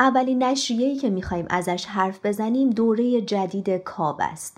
اولین نشریه‌ای که می‌خوایم ازش حرف بزنیم دوره جدید کاب است.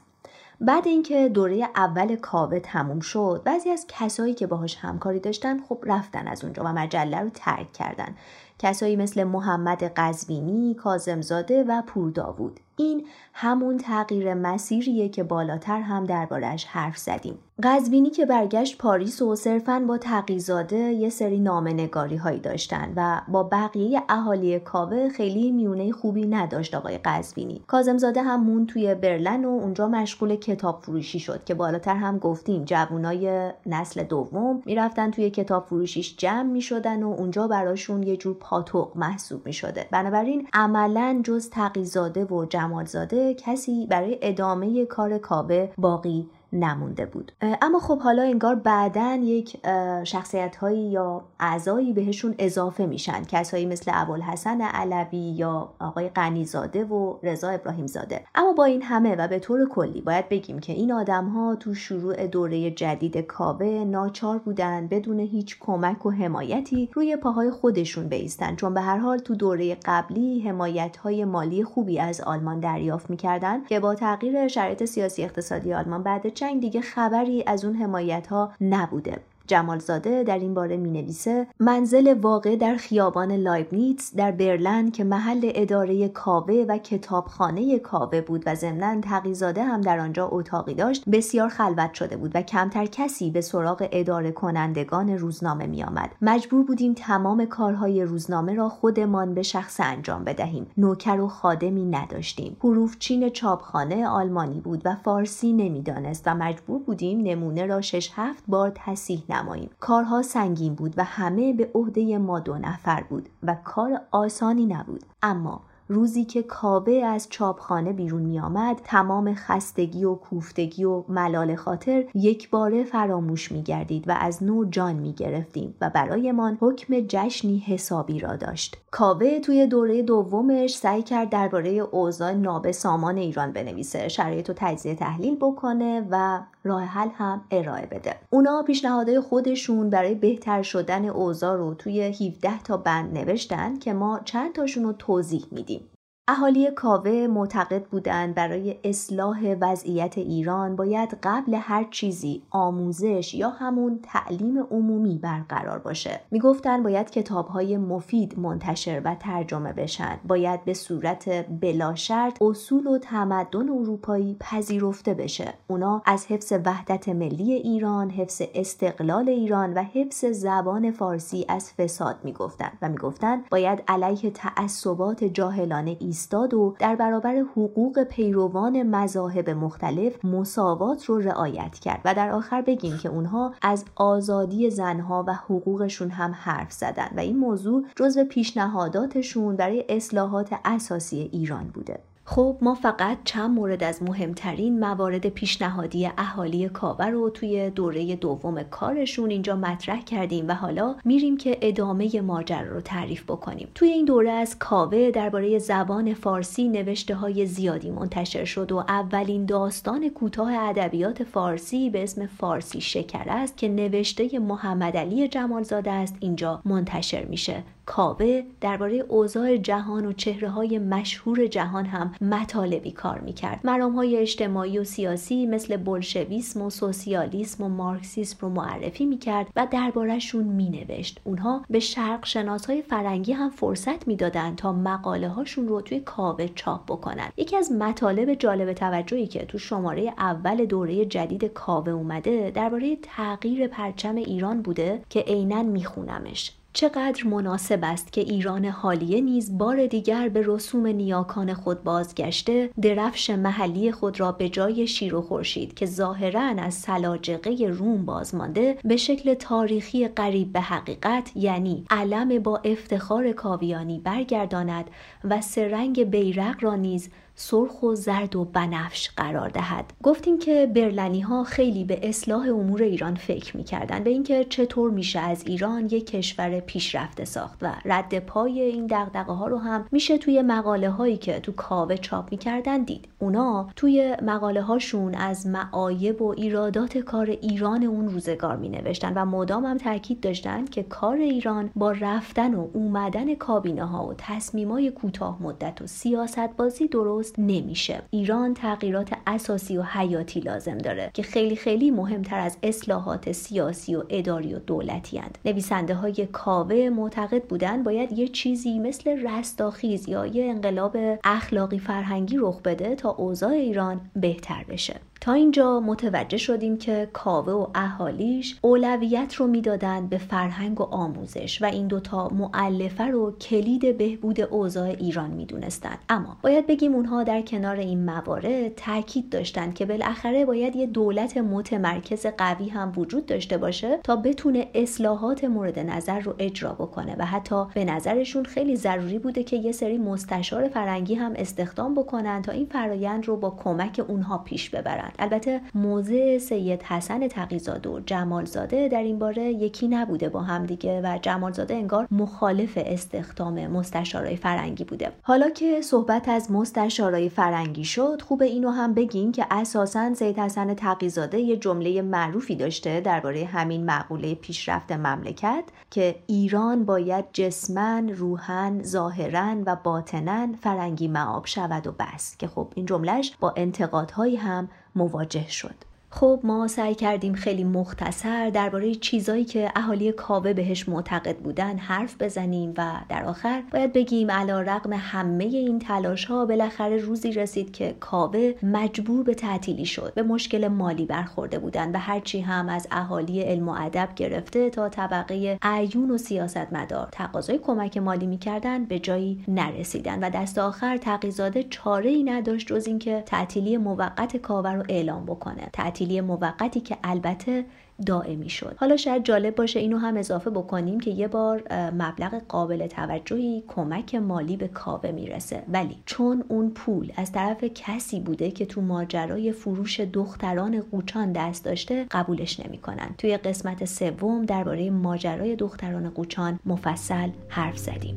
بعد اینکه دوره اول کاوه تموم شد بعضی از کسایی که باهاش همکاری داشتن خب رفتن از اونجا و مجله رو ترک کردن. کسایی مثل محمد قزوینی، کازمزاده و پورداوود. این همون تغییر مسیریه که بالاتر هم دربارهش حرف زدیم. قزوینی که برگشت پاریس و صرفا با تقیزاده یه سری نامنگاری هایی داشتن و با بقیه اهالی کاوه خیلی میونه خوبی نداشت آقای قزوینی. کازمزاده هم مون توی برلن و اونجا مشغول کتاب فروشی شد که بالاتر هم گفتیم جوونای نسل دوم می‌رفتن توی کتاب فروشیش جمع می‌شدن و اونجا براشون یه جور پاتوق محسوب می‌شده. بنابراین عملا جز تقیزاده و جمالزاده کسی برای ادامه کار کاوه باقی نمونده بود. اما خب حالا انگار بعدا یک شخصیت هایی یا اعضایی بهشون اضافه میشن. کسایی مثل ابوالحسن علوی یا آقای غنیزاده و رضا ابراهیم زاده اما با این همه و به طور کلی باید بگیم که این آدم ها تو شروع دوره جدید کاوه ناچار بودن بدون هیچ کمک و حمایتی روی پاهای خودشون بیستن. چون به هر حال تو دوره قبلی حمایت های مالی خوبی از آلمان دریافت می‌کردن که با تغییر شرایط سیاسی اقتصادی آلمان بعد جنگ دیگه خبری از اون حمایت ها نبوده. جمالزاده در این باره می نویسه منزل واقع در خیابان لایبنیتس در برلن که محل اداره کاوه و کتابخانه کاوه بود و ضمنا تقیزاده هم در آنجا اتاقی داشت بسیار خلوت شده بود و کمتر کسی به سراغ اداره کنندگان روزنامه می آمد. مجبور بودیم تمام کارهای روزنامه را خودمان به شخص انجام بدهیم. نوکر و خادمی نداشتیم. حروف چین چاپخانه آلمانی بود و فارسی نمی‌دانست و مجبور بودیم نمونه را شش هفت بار تصیح نماییم کارها سنگین بود و همه به عهده ما دو نفر بود و کار آسانی نبود اما روزی که کاوه از چاپخانه بیرون می آمد تمام خستگی و کوفتگی و ملال خاطر یک باره فراموش می گردید و از نو جان می گرفتیم و برایمان حکم جشنی حسابی را داشت. کاوه توی دوره دومش سعی کرد درباره اوضاع نابسامان ایران بنویسه شرایط و تجزیه تحلیل بکنه و راه حل هم ارائه بده. اونا پیشنهادهای خودشون برای بهتر شدن اوضاع رو توی 17 تا بند نوشتن که ما چند تاشون رو توضیح میدیم. اهالی کاوه معتقد بودند برای اصلاح وضعیت ایران باید قبل هر چیزی آموزش یا همون تعلیم عمومی برقرار باشه. می‌گفتند باید کتابهای مفید منتشر و ترجمه بشن. باید به صورت بلا شرط اصول و تمدن اروپایی پذیرفته بشه. اونا از حفظ وحدت ملی ایران حفظ استقلال ایران و حفظ زبان فارسی از فساد می‌گفتند و می‌گفتند باید علیه تعصبات جاهلانه ایستاد و در برابر حقوق پیروان مذاهب مختلف مساوات رو رعایت کرد و در آخر بگیم که اونها از آزادی زنها و حقوقشون هم حرف زدن و این موضوع جزو پیشنهاداتشون برای اصلاحات اساسی ایران بوده. خب ما فقط چند مورد از مهمترین موارد پیشنهادی اهالی کاوه رو توی دوره دوم کارشون اینجا مطرح کردیم و حالا میریم که ادامه ماجرا رو تعریف بکنیم. توی این دوره از کاوه درباره زبان فارسی نوشته های زیادی منتشر شد و اولین داستان کوتاه ادبیات فارسی به اسم فارسی شکر است که نوشته محمد علی جمالزاده است اینجا منتشر میشه. کاوه درباره اوضاع جهان و چهره های مشهور جهان هم مطالبی کار می‌کرد. مرام های اجتماعی و سیاسی مثل بلشویسم و سوسیالیسم و مارکسیسم رو معرفی می‌کرد و دربارهشون مینوشت. اونها به شرق شناس های فرنگی هم فرصت می‌دادند تا مقاله هاشون رو توی کاوه چاپ بکنن. یکی از مطالب جالب توجهی که تو شماره اول دوره جدید کاوه اومده درباره تغییر پرچم ایران بوده که عینا میخونمش. چقدر مناسب است که ایران حالیه نیز بار دیگر به رسوم نیاکان خود بازگشته درفش محلی خود را به جای شیر و خورشید که ظاهرا از سلاجقه روم بازمانده به شکل تاریخی قریب به حقیقت یعنی علم با افتخار کاویانی برگرداند و سرنگ بیرق را نیز سرخ و زرد و بنفش قرار دهد. گفتیم که برلنی ها خیلی به اصلاح امور ایران فکر می‌کردن به اینکه چطور میشه از ایران یک کشور پیشرفته ساخت و رد پای این دغدغه ها رو هم میشه توی مقاله هایی که تو کاوه چاپ می‌کردن دید. اونا توی مقاله هاشون از معایب و ایرادات کار ایران اون روزگار می نوشتن و مدام هم تاکید داشتن که کار ایران با رفتن و اومدن کابینه ها و تصمیمای کوتاه مدت و سیاست بازی درست نمیشه ایران تغییرات اساسی و حیاتی لازم داره که خیلی خیلی مهمتر از اصلاحات سیاسی و اداری و دولتی هند. نویسنده های کاوه معتقد بودن باید یه چیزی مثل رستاخیز یا یه انقلاب اخلاقی فرهنگی رخ بده تا اوضاع ایران بهتر بشه تا اینجا متوجه شدیم که کاوه و اهالیش اولویت رو می‌دادند به فرهنگ و آموزش و این دوتا معلفه رو کلید بهبود اوضاع ایران می‌دونستند. اما باید بگیم اونها در کنار این موارد تاکید داشتند که بالاخره باید یه دولت متمرکز قوی هم وجود داشته باشه تا بتونه اصلاحات مورد نظر رو اجرا بکنه و حتی به نظرشون خیلی ضروری بوده که یه سری مستشار فرنگی هم استخدام بکنن تا این فرایند رو با کمک اونها پیش ببرن. البته موضع سید حسن تقیزاده و جمالزاده در این باره یکی نبوده با هم دیگه و جمالزاده انگار مخالف استخدام مستشارای فرنگی بوده. حالا که صحبت از مستشارای فرنگی شد خوب اینو هم بگیم که اساسا سید حسن تقیزاده یه جمله معروفی داشته درباره همین معقوله پیشرفت مملکت که ایران باید جسمن روحن ظاهرا و باطنا فرنگی معاب شود و بس. که خب این جملهش با انتقادهایی هم مواجه شد. خب ما سعی کردیم خیلی مختصر درباره چیزایی که اهالی کاوه بهش معتقد بودن حرف بزنیم و در آخر باید بگیم علا رقم همه این تلاش ها بالاخره روزی رسید که کاوه مجبور به تعطیلی شد به مشکل مالی برخورده بودن و هرچی هم از اهالی علم و ادب گرفته تا طبقه عیون و سیاستمدار تقاضای کمک مالی می‌کردن به جایی نرسیدن و دست آخر تقیزاده چاره ای نداشت جز اینکه تعطیلی موقت کاوه رو اعلام بکنه. تعطیلی موقتی که البته دائمی شد. حالا شاید جالب باشه اینو هم اضافه بکنیم که یه بار مبلغ قابل توجهی کمک مالی به کاوه می‌رسه. ولی چون اون پول از طرف کسی بوده که تو ماجرای فروش دختران قوچان دست داشته قبولش نمی‌کنن. توی قسمت سوم درباره ماجرای دختران قوچان مفصل حرف زدیم.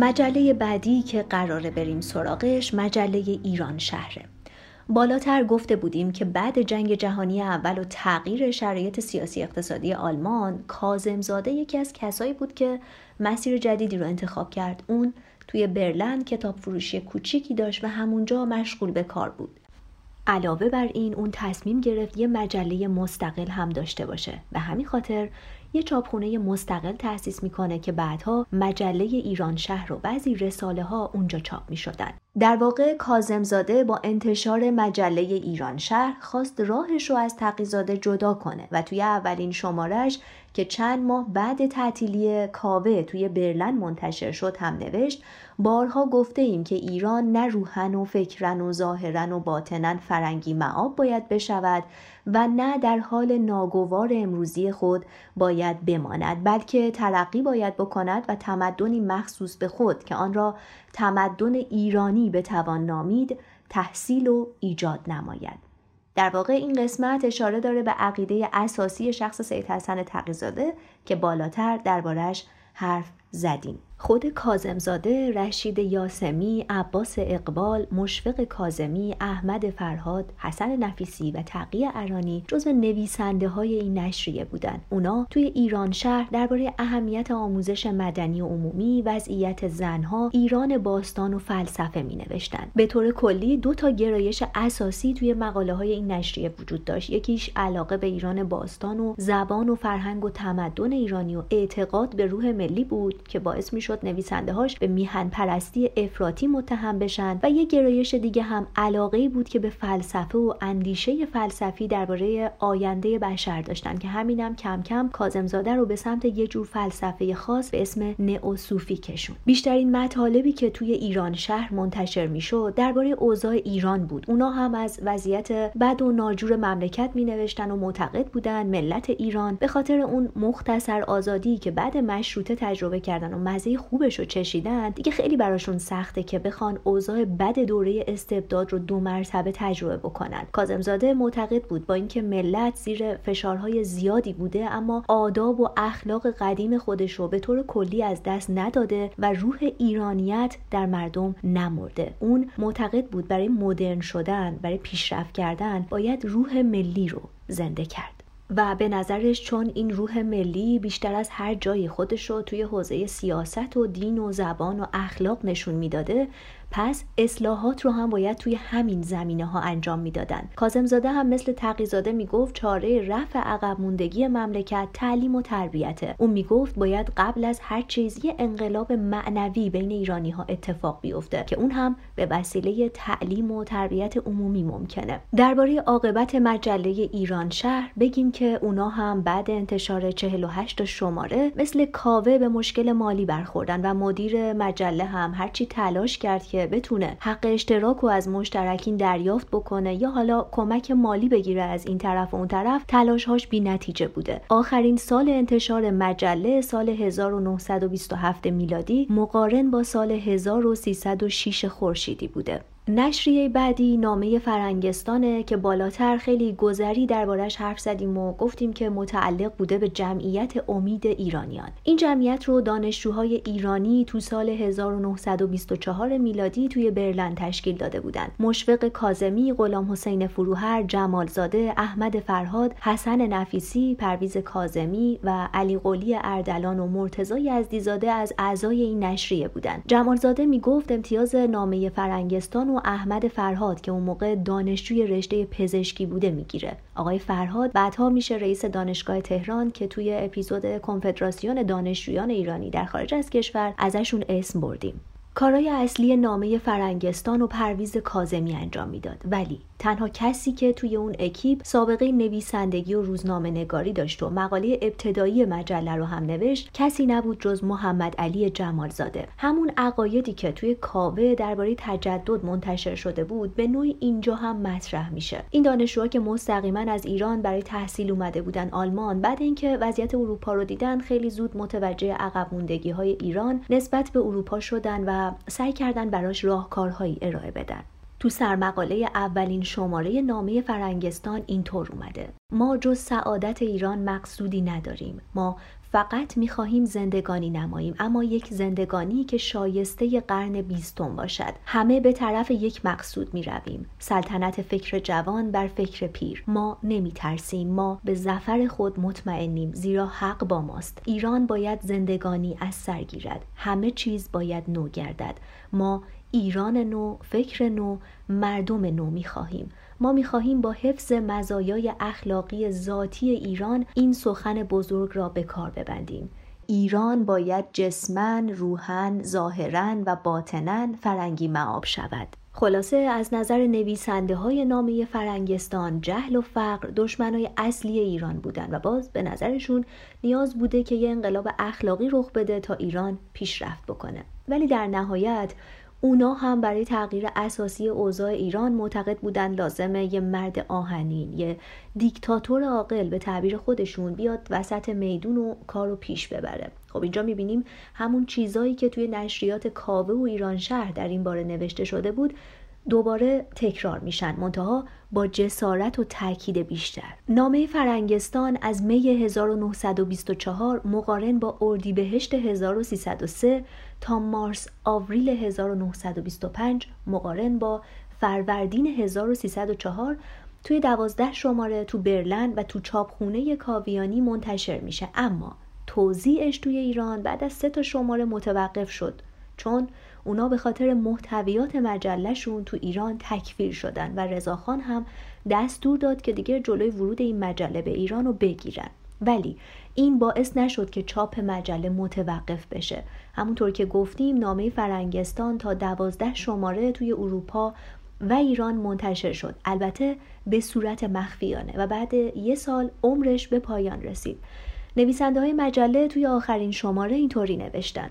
مجله بعدی که قراره بریم سراغش مجله ایران شهره. بالاتر گفته بودیم که بعد جنگ جهانی اول و تغییر شرایط سیاسی اقتصادی آلمان کازمزاده یکی از کسایی بود که مسیر جدیدی رو انتخاب کرد. اون توی برلند کتاب فروشی کوچیکی داشت و همونجا مشغول به کار بود. علاوه بر این اون تصمیم گرفت یه مجله مستقل هم داشته باشه. و همین خاطر یه چاپخونه مستقل تأسیس می‌کنه که بعدها مجله ایران شهر و بعضی رساله ها اونجا چاپ می شدن. در واقع کازمزاده با انتشار مجله ایران شهر خواست راهش رو از تقیزاده جدا کنه و توی اولین شمارش که چند ماه بعد تعطیلی کاوه توی برلن منتشر شد هم نوشت بارها گفته ایم که ایران نه روحن و فکرن و ظاهرن و باطنن فرنگی معاب باید بشود و نه در حال ناگوار امروزی خود باید بماند بلکه ترقی باید بکند و تمدنی مخصوص به خود که آن را تمدن ایرانی به توان نامید تحصیل و ایجاد نماید. در واقع این قسمت اشاره داره به عقیده اساسی شخص سید حسن تقیزاده که بالاتر دربارش حرف زدیم. خود کازمزاده، رشید یاسمی، عباس اقبال، مشفق کازمی، احمد فرهاد، حسن نفیسی و تقی ارانی جزو نویسنده های این نشریه بودند. اونا توی ایران شهر درباره اهمیت آموزش مدنی و عمومی، وضعیت زنها، ایران باستان و فلسفه می نوشتن. به طور کلی دو تا گرایش اساسی توی مقاله های این نشریه وجود داشت. یکیش علاقه به ایران باستان و زبان و فرهنگ و تمدن ایرانی و اعتقاد به روح ملی بود که باعث می شد نویسنده هاش به میهن پرستی افراطی متهم بشن و یه گرایش دیگه هم علاقه بود که به فلسفه و اندیشه فلسفی درباره آینده بشر داشتن که همینم کم کم کازمزاده رو به سمت یه جور فلسفه خاص به اسم نئوسوفی کشون بیشترین مطالبی که توی ایران شهر منتشر می‌شد درباره اوضاع ایران بود. اونا هم از وضعیت بد و ناجور مملکت می نوشتن و معتقد بودن ملت ایران به خاطر اون مختصر آزادی که بعد مشروطه تجربه کردن و مزه خوبش رو چشیدن دیگه خیلی براشون سخته که بخوان اوضاع بد دوره استبداد رو دو مرتبه تجربه بکنن. کازمزاده معتقد بود با اینکه ملت زیر فشارهای زیادی بوده اما آداب و اخلاق قدیم خودش رو به طور کلی از دست نداده و روح ایرانیت در مردم نمرده. اون معتقد بود برای مدرن شدن برای پیشرفت کردن باید روح ملی رو زنده کرد. و به نظرش چون این روح ملی بیشتر از هر جای خودش رو توی حوزه سیاست و دین و زبان و اخلاق نشون می‌داده پس اصلاحات رو هم باید توی همین زمینه ها انجام می‌دادن. کازمزاده هم مثل تقیزاده می‌گفت چاره رفع عقب موندگی مملکت تعلیم و تربیته. اون می‌گفت باید قبل از هر چیز یه انقلاب معنوی بین ایرانی ها اتفاق بیفته که اون هم به وسیله تعلیم و تربیت عمومی ممکنه. درباره عاقبت مجله ایران شهر بگیم که اونا هم بعد انتشار 48 شماره مثل کاوه به مشکل مالی برخوردن و مدیر مجله هم هرچی تلاش کرد که بتونه حق اشتراک رو از مشترکین دریافت بکنه یا حالا کمک مالی بگیره از این طرف و اون طرف تلاشهاش بی نتیجه بوده. آخرین سال انتشار مجله سال 1927 میلادی مقارن با سال 1306 خورشیدی بوده. نشریه بعدی نامه فرنگستانه که بالاتر خیلی گذری دربارش حرف زدیم و گفتیم که متعلق بوده به جمعیت امید ایرانیان. این جمعیت رو دانشجوهای ایرانی تو سال 1924 میلادی توی برلن تشکیل داده بودند. مشفق کازمی غلام حسین فروهر جمالزاده احمد فرهاد حسن نفیسی پرویز کازمی و علی قلی اردلان و مرتضی یزدیزاده از اعضای این نشریه بودند. جمالزاده می‌گفت امتیاز نامه فرنگستان و احمد فرهاد که اون موقع دانشجوی رشته پزشکی بوده می‌گیره. آقای فرهاد بعدها میشه رئیس دانشگاه تهران که توی اپیزود کنفدراسیون دانشجویان ایرانی در خارج از کشور ازشون اسم بردیم. کارای اصلی نامه فرنگستان و پرویز کازمی انجام می‌داد. ولی تنها کسی که توی اون اکیپ سابقه نویسندگی و روزنامه نگاری داشت و مقاله ابتدایی مجله رو هم نوشت کسی نبود جز محمد علی جمالزاده. همون عقایدی که توی کاوه درباره تجدد منتشر شده بود به نوعی اینجا هم مطرح میشه. این دانشجوها که مستقیما از ایران برای تحصیل اومده بودن آلمان بعد اینکه وضعیت اروپا رو دیدن خیلی زود متوجه عقب های ایران نسبت به اروپا شدن و سعی کردن براش راهکارهایی ارائه بدن. تو سرمقاله اولین شماره نامه فرنگستان اینطور اومده. ما جز سعادت ایران مقصودی نداریم. ما فقط می‌خواهیم زندگانی نماییم اما یک زندگانی که شایسته قرن بیستم باشد. همه به طرف یک مقصود می رویم سلطنت فکر جوان بر فکر پیر. ما نمی ترسیم ما به زفر خود مطمئنیم زیرا حق با ماست. ایران باید زندگانی از سر گیرد. همه چیز باید نو گردد ما ایران نو، فکر نو، مردم نو می خواهیم. ما می خواهیم با حفظ مزایای اخلاقی ذاتی ایران این سخن بزرگ را به کار ببندیم. ایران باید جسمن، روحن، ظاهرا و باطنا فرنگی معاب شود. خلاصه از نظر نویسنده های نامه فرنگستان جهل و فقر دشمنای اصلی ایران بودن و باز به نظرشون نیاز بوده که یه انقلاب اخلاقی رخ بده تا ایران پیشرفت بکنه ولی در نهایت اونا هم برای تغییر اساسی اوضاع ایران معتقد بودن لازمه یه مرد آهنین یه دیکتاتور عاقل به تعبیر خودشون بیاد وسط میدون و کارو پیش ببره. خب اینجا می‌بینیم همون چیزایی که توی نشریات کاوه و ایران شهر در این باره نوشته شده بود دوباره تکرار میشن. منتها با جسارت و تاکید بیشتر. نامه فرنگستان از می 1924 مقارن با اردیبهشت 1303 تا مارس آوریل 1925 مقارن با فروردین 1304 توی دوازده شماره تو برلن و تو چاپخونه کاویانی منتشر میشه. اما توضیحش توی ایران بعد از سه تا شماره متوقف شد چون اونا به خاطر محتویات مجلهشون تو ایران تکفیر شدن و رضاخان هم دستور داد که دیگه جلوی ورود این مجله به ایران رو بگیرن. ولی این باعث نشد که چاپ مجله متوقف بشه. همونطور که گفتیم نامه فرنگستان تا دوازده شماره توی اروپا و ایران منتشر شد. البته به صورت مخفیانه و بعد یه سال عمرش به پایان رسید. نویسنده های مجله توی آخرین شماره اینطوری نوشتن.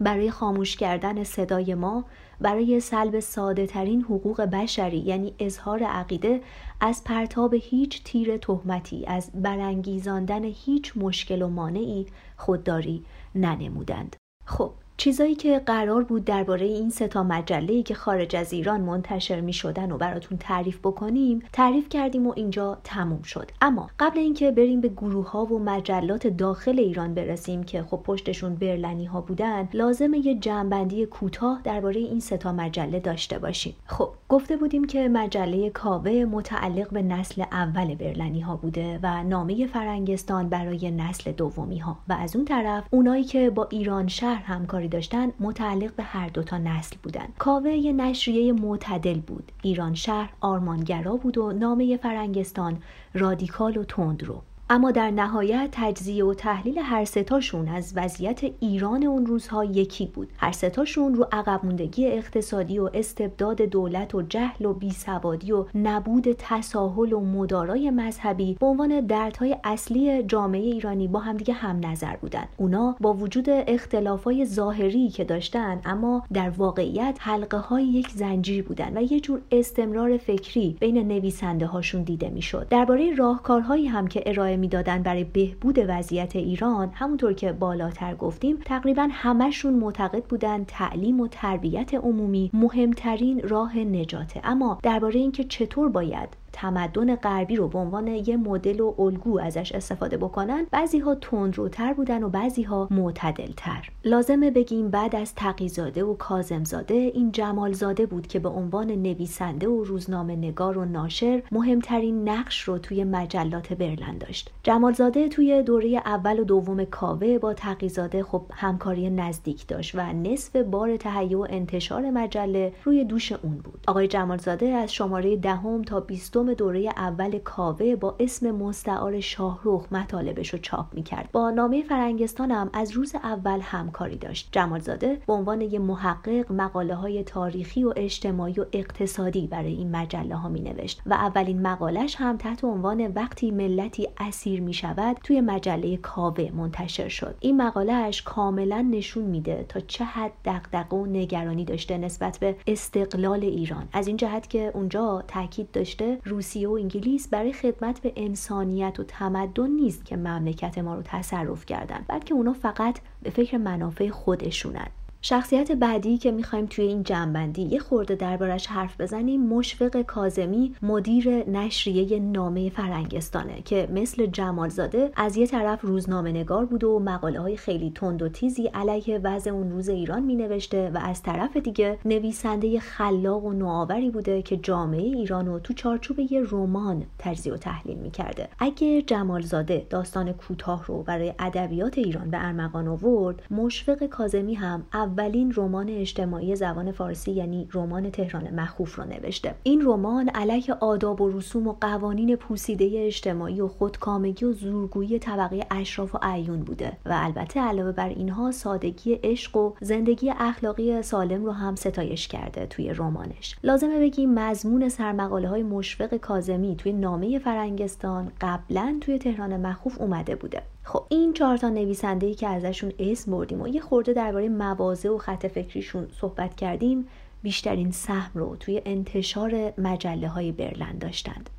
برای خاموش کردن صدای ما برای سلب ساده ترین حقوق بشری یعنی اظهار عقیده از پرتاب هیچ تیر تهمتی از برانگیزاندن هیچ مشکل و مانعی خودداری ننمودند. خب چیزایی که قرار بود درباره این سه تا مجله که خارج از ایران منتشر می شدن و براتون تعریف بکنیم تعریف کردیم و اینجا تموم شد. اما قبل اینکه بریم به گروه ها و مجلات داخل ایران برسیم که خب پشتشون برلنی ها بودن لازمه یه جنبندی کوتاه درباره این سه تا مجله داشته باشیم. خب گفته بودیم که مجله کاوه متعلق به نسل اول برلنی ها بوده و نامه فرنگستان برای نسل دومی ها و از اون طرف اونایی که با ایران شهر همکاری داشتن متعلق به هر دوتا نسل بودن. کاوه یه نشریه معتدل بود. ایران شهر آرمانگرا بود و نامه فرنگستان رادیکال و تند رو. اما در نهایت تجزیه و تحلیل هر ستاشون از وضعیت ایران اون روزها یکی بود. هر ستاشون رو عقب موندگی اقتصادی و استبداد دولت و جهل و بیسوادی و نبود تساهل و مدارای مذهبی به عنوان دردهای اصلی جامعه ایرانی با همدیگه هم نظر بودن. اونا با وجود اختلافای ظاهری که داشتن اما در واقعیت حلقه های یک زنجیر بودن و یه جور استمرار فکری بین نویسنده هاشون دیده می‌شد. درباره راهکارهایی هم که ارائه می‌دادن برای بهبود وضعیت ایران همونطور که بالاتر گفتیم تقریبا همشون معتقد بودن تعلیم و تربیت عمومی مهمترین راه نجاته. اما درباره اینکه چطور باید تمدن غربی رو به عنوان یه مدل و الگو ازش استفاده بکنن بعضی ها تندروتر بودن و بعضی ها معتدلتر. لازمه بگیم بعد از تقیزاده و کازمزاده این جمالزاده بود که به عنوان نویسنده و روزنامه نگار و ناشر مهمترین نقش رو توی مجلات برلن داشت. جمالزاده توی دوره اول و دوم کاوه با تقیزاده خب همکاری نزدیک داشت و نصف بار تهیه و انتشار مجله روی دوش اون بود. آقای جمالزاده از شماره دهم تا بیستم دوره اول کاوه با اسم مستعار شاهروخ مطالبش رو چاپ می‌کرد. با نامه فرنگستان هم از روز اول همکاری داشت. جمالزاده به عنوان یه محقق مقاله های تاریخی و اجتماعی و اقتصادی برای این مجله ها می نوشت و اولین مقالش هم تحت عنوان وقتی ملتی اسیر می شود توی مجله کاوه منتشر شد. این مقالهش کاملا نشون میده تا چه حد دغدغه و نگرانی داشته نسبت به استقلال ایران. از این جهت که اونجا تاکید داشته روسیه و انگلیس برای خدمت به انسانیت و تمدن نیست که مملکت ما رو تصرف کردن بلکه اونا فقط به فکر منافع خودشونن. شخصیت بعدی که می‌خوایم توی این جنبندی یه خورده دربارش حرف بزنیم مشفق کازمی مدیر نشریه نامه فرنگستانه که مثل جمالزاده از یه طرف روزنامه نگار بود و مقاله های خیلی تند و تیزی علیه وضع اون روز ایران مینوشته و از طرف دیگه نویسنده خلاق و نوآوری بوده که جامعه ایران رو تو چارچوب یه رمان تجزیه و تحلیل می‌کرده. اگه جمالزاده داستان کوتاه رو برای ادبیات ایران به ارمغان آورد مشفق کازمی هم اولین رمان اجتماعی زبان فارسی یعنی رمان تهران مخوف رو نوشته. این رمان علیه آداب و رسوم و قوانین پوسیده اجتماعی و خودکامگی و زورگویی طبقه اشراف و عیون بوده و البته علاوه بر اینها سادگی عشق و زندگی اخلاقی سالم رو هم ستایش کرده توی رمانش. لازمه بگیم مضمون سرمقاله های مشفق کازمی توی نامه فرنگستان قبلا توی تهران مخوف اومده بوده. خب این چهار تا نویسنده ای که ازشون اسم بردیم و یه خورده درباره مواضع و خط فکریشون صحبت کردیم بیشترین سهم رو توی انتشار مجله های برلن داشتند.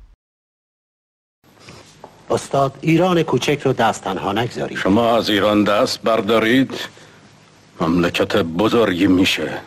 استاد ایران کوچک رو دست تنها نگذارید. شما از ایران دست بردارید؟ مملکت بزرگی میشه.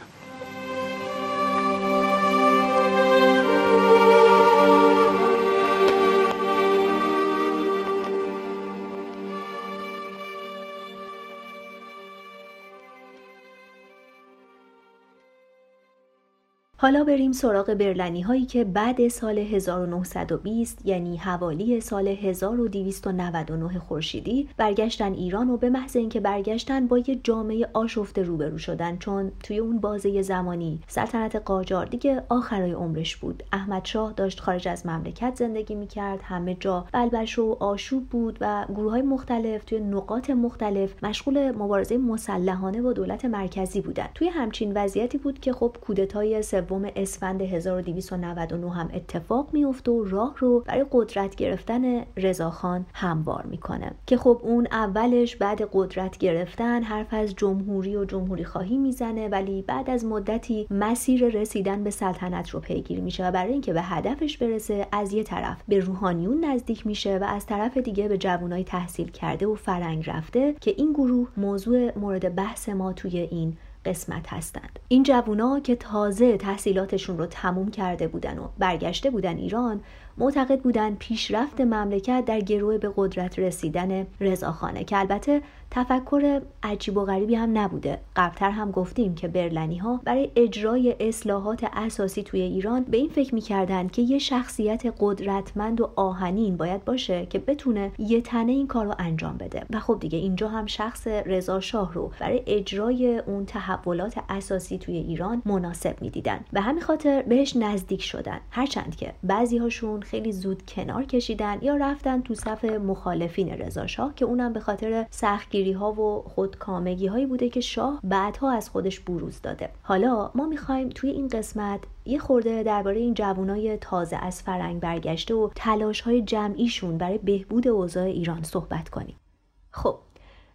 حالا بریم سراغ برلنی هایی که بعد سال 1920 یعنی حوالی سال 1299 خورشیدی برگشتن ایران و به محض اینکه برگشتن با یه جامعه آشفته روبرو شدن چون توی اون بازه زمانی سلطنت قاجار دیگه آخرای عمرش بود. احمد شاه داشت خارج از مملکت زندگی می‌کرد همه جا بلبش و آشوب بود و گروه های مختلف توی نقاط مختلف مشغول مبارزه مسلحانه با دولت مرکزی بودن. توی همچین وضعیتی بود که خب کودتای اسفند 1299 هم اتفاق میفته و راه رو برای قدرت گرفتن رضاخان هموار می‌کنه. که خب اون اولش بعد قدرت گرفتن حرف از جمهوری و جمهوری خواهی می‌زنه ولی بعد از مدتی مسیر رسیدن به سلطنت رو پیگیری میشه و برای اینکه به هدفش برسه از یه طرف به روحانیون نزدیک میشه و از طرف دیگه به جوانای تحصیل کرده و فرنگ رفته که این گروه موضوع مورد بحث ما توی این قسمت هستند. این جوونا که تازه تحصیلاتشون رو تموم کرده بودن و برگشته بودن ایران معتقد بودن پیشرفت مملکت در گروه به قدرت رسیدن رضاخانه که البته تفکر عجیب و غریبی هم نبوده. قبلتر هم گفتیم که برلنی ها برای اجرای اصلاحات اساسی توی ایران به این فکر می‌کردند که یه شخصیت قدرتمند و آهنین باید باشه که بتونه یه تنه این کار رو انجام بده. و خب دیگه اینجا هم شخص رضا شاه رو برای اجرای اون تحولات اساسی توی ایران مناسب می‌دیدن. و همین خاطر بهش نزدیک شدن. هرچند که بعضی هاشون خیلی زود کنار کشیدن یا رفتن تو صف مخالفین رضا شاه که اونم به خاطر سختگیری ها و خودکامگی هایی بوده که شاه بعدها از خودش بروز داده. حالا ما می‌خوایم توی این قسمت یه خورده درباره این جوانای تازه از فرنگ برگشته و تلاش های جمعیشون برای بهبود اوضاع ایران صحبت کنیم. خب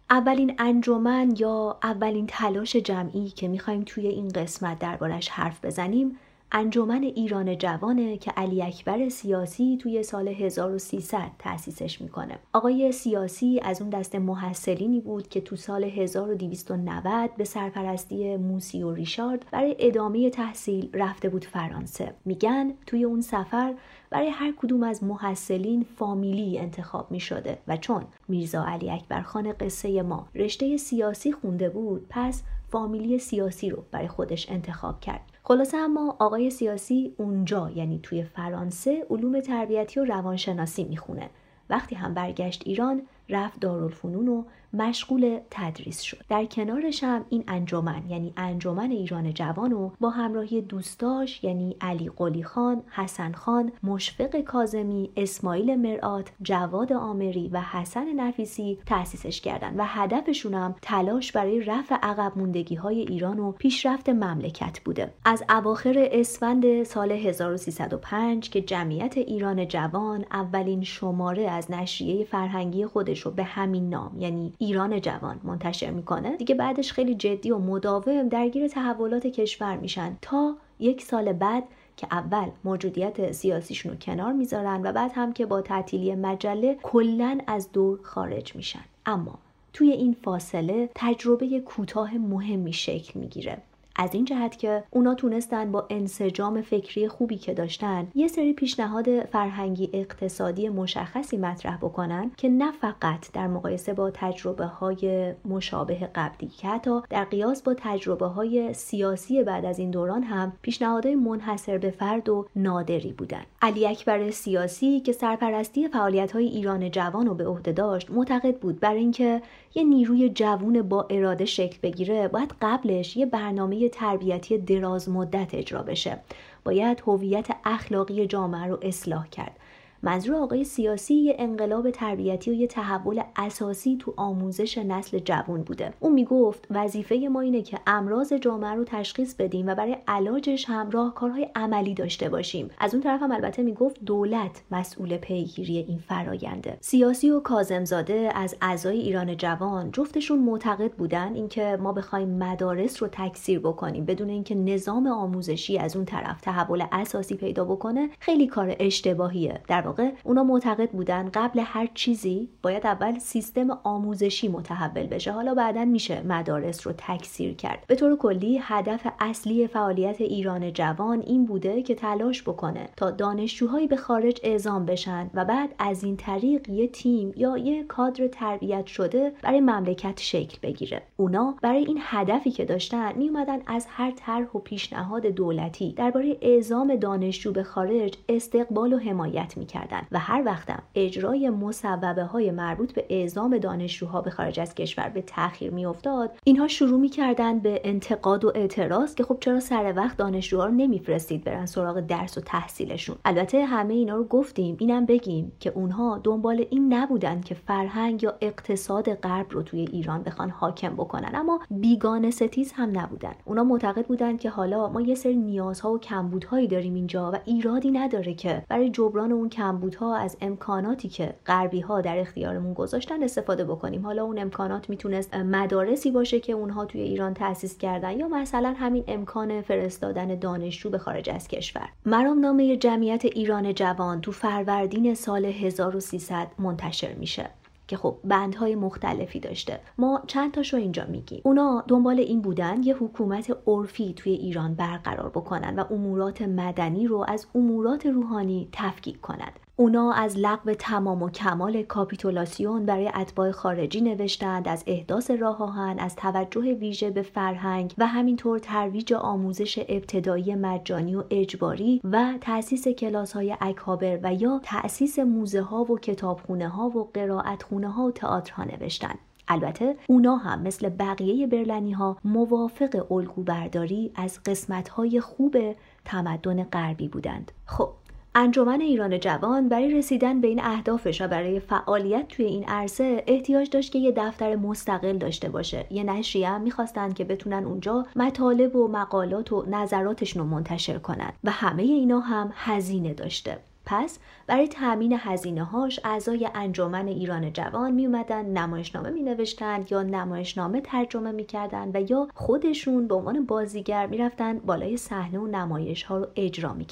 اولین انجمن یا اولین تلاش جمعی که می‌خوایم توی این قسمت دربارش حرف بزنیم انجمن ایران جوانه که علی اکبر سیاسی توی سال 1300 تأسیسش می‌کنه. آقای سیاسی از اون دست محصلینی بود که تو سال 1290 به سرپرستی موسی و ریشارد برای ادامه تحصیل رفته بود فرانسه. میگن توی اون سفر برای هر کدوم از محصلین فامیلی انتخاب می شده و چون میرزا علی اکبر خان قصه ما رشته سیاسی خونده بود پس فامیلی سیاسی رو برای خودش انتخاب کرد خلاصه اما آقای سیاسی اونجا یعنی توی فرانسه علوم تربیتی و روانشناسی می‌خونه. وقتی هم برگشت ایران رفت دارالفنون و مشغول تدریس شد. در کنارش هم این انجمن یعنی انجمن ایران جوان و با همراهی دوستاش یعنی علی قلی خان، حسن خان، مشفق کازمی، اسماعیل مرآت، جواد آمری و حسن نفیسی تأسیسش کردند و هدفشون هم تلاش برای رفع عقب موندگی های ایران و پیشرفت مملکت بوده. از اواخر اسفند سال 1305 که جمعیت ایران جوان اولین شماره از نشریه فرهنگی خودش رو به همین نام یعنی ایران جوان منتشر می‌کنه. دیگه بعدش خیلی جدی و مداوم درگیر تحولات کشور میشن تا یک سال بعد که اول موجودیت سیاسیشون رو کنار می‌ذارن و بعد هم که با تعطیلی مجله کلا از دور خارج میشن. اما توی این فاصله تجربه کوتاه مهمی شکل می‌گیره. از این جهت که اونا تونستن با انسجام فکری خوبی که داشتن یه سری پیشنهاد فرهنگی اقتصادی مشخصی مطرح بکنن که نه فقط در مقایسه با تجربه های مشابه قبلی که حتی در قیاس با تجربه های سیاسی بعد از این دوران هم پیشنهادهای منحصر به فرد و نادری بودن. علی اکبر سیاسی که سرپرستی فعالیت های ایران جوان رو به عهده داشت معتقد بود برای اینکه یه نیروی جوون با اراده شکل بگیره باید قبلش یه برنامه تربیتی دراز مدت اجرا بشه. باید هویت اخلاقی جامعه رو اصلاح کرد. منظور آقای سیاسی یه انقلاب تربیتی و یه تحول اساسی تو آموزش نسل جوان بوده. اون می‌گفت وظیفه ما اینه که امراض جامعه رو تشخیص بدیم و برای علاجش هم راهکارهای عملی داشته باشیم. از اون طرف هم البته می‌گفت دولت مسئول پیگیری این فراینده سیاسی و کازمزاده از اعضای ایران جوان جفتشون معتقد بودن اینکه ما بخوایم مدارس رو تکثیر بکنیم بدون اینکه نظام آموزشی از اون طرف تحول اساسی پیدا بکنه خیلی کار اشتباهیه. در واقع اونا معتقد بودن قبل هر چیزی باید اول سیستم آموزشی متحول بشه. حالا بعدا میشه مدارس رو تکثیر کرد. به طور کلی هدف اصلی فعالیت ایران جوان این بوده که تلاش بکنه تا دانشجوهایی به خارج اعزام بشن و بعد از این طریق یه تیم یا یه کادر تربیت شده برای مملکت شکل بگیره. اونا برای این هدفی که داشتن میومدن از هر طرح و پیشنهاد دولتی درباره اعزام دانشجو به خارج استقبال و حمایت می‌کرد و هر وقتم اجرای مصوبه های مربوط به اعزام دانشجوها به خارج از کشور به تاخیر میافتاد اینها شروع می‌کردن به انتقاد و اعتراض که خب چرا سر وقت دانشجوها رو نمیفرستید برن سراغ درس و تحصیلشون. البته همه اینا رو گفتیم اینم بگیم که اونها دنبال این نبودن که فرهنگ یا اقتصاد غرب رو توی ایران بخوان حاکم بکنن اما بیگانه ستیز هم نبودن. اونا معتقد بودن که حالا ما یه سری نیازها و کمبودهایی داریم اینجا و ایرادی نداره که برای جبران اون کم کمبودها از امکاناتی که غربی ها در اختیارمون گذاشتن استفاده بکنیم. حالا اون امکانات می‌تونست مدارسی باشه که اونها توی ایران تأسیس کردن یا مثلا همین امکان فرستادن دانشجو به خارج از کشور. مرامنامه جمعیت ایران جوان تو فروردین سال 1300 منتشر میشه. که خب بندهای مختلفی داشته. ما چند تاشو اینجا میگیم. اونا دنبال این بودن یه حکومت عرفی توی ایران برقرار بکنن و امورات مدنی رو از امورات روحانی تفکیک کنند اونا از لغو تمام و کمال کاپیتولاسیون برای اتباع خارجی نوشتند از احداث راه آهن از توجه ویژه به فرهنگ و همینطور ترویج آموزش ابتدایی مجانی و اجباری و تأسیس کلاس های اکابر و یا تأسیس موزه ها و کتابخونه ها و قرائت خونه ها و تئاترها نوشتند. البته اونا هم مثل بقیه برلنی ها موافق الگو برداری از قسمت های خوب تمدن غربی بودند. خب انجمن ایران جوان برای رسیدن به این اهدافش و برای فعالیت توی این عرصه احتیاج داشت که یه دفتر مستقل داشته باشه. یه نشریه هم می‌خواستن که بتونن اونجا مطالب و مقالات و نظراتشون رو منتشر کنن و همه اینا هم هزینه داشته. پس برای تأمین هزینه هاش اعضای انجمن ایران جوان می اومدن نمایشنامه می نوشتند یا نمایشنامه ترجمه می و یا خودشون به عنوان بازیگر می بالای صحنه و نمایش ها رو اجرا می.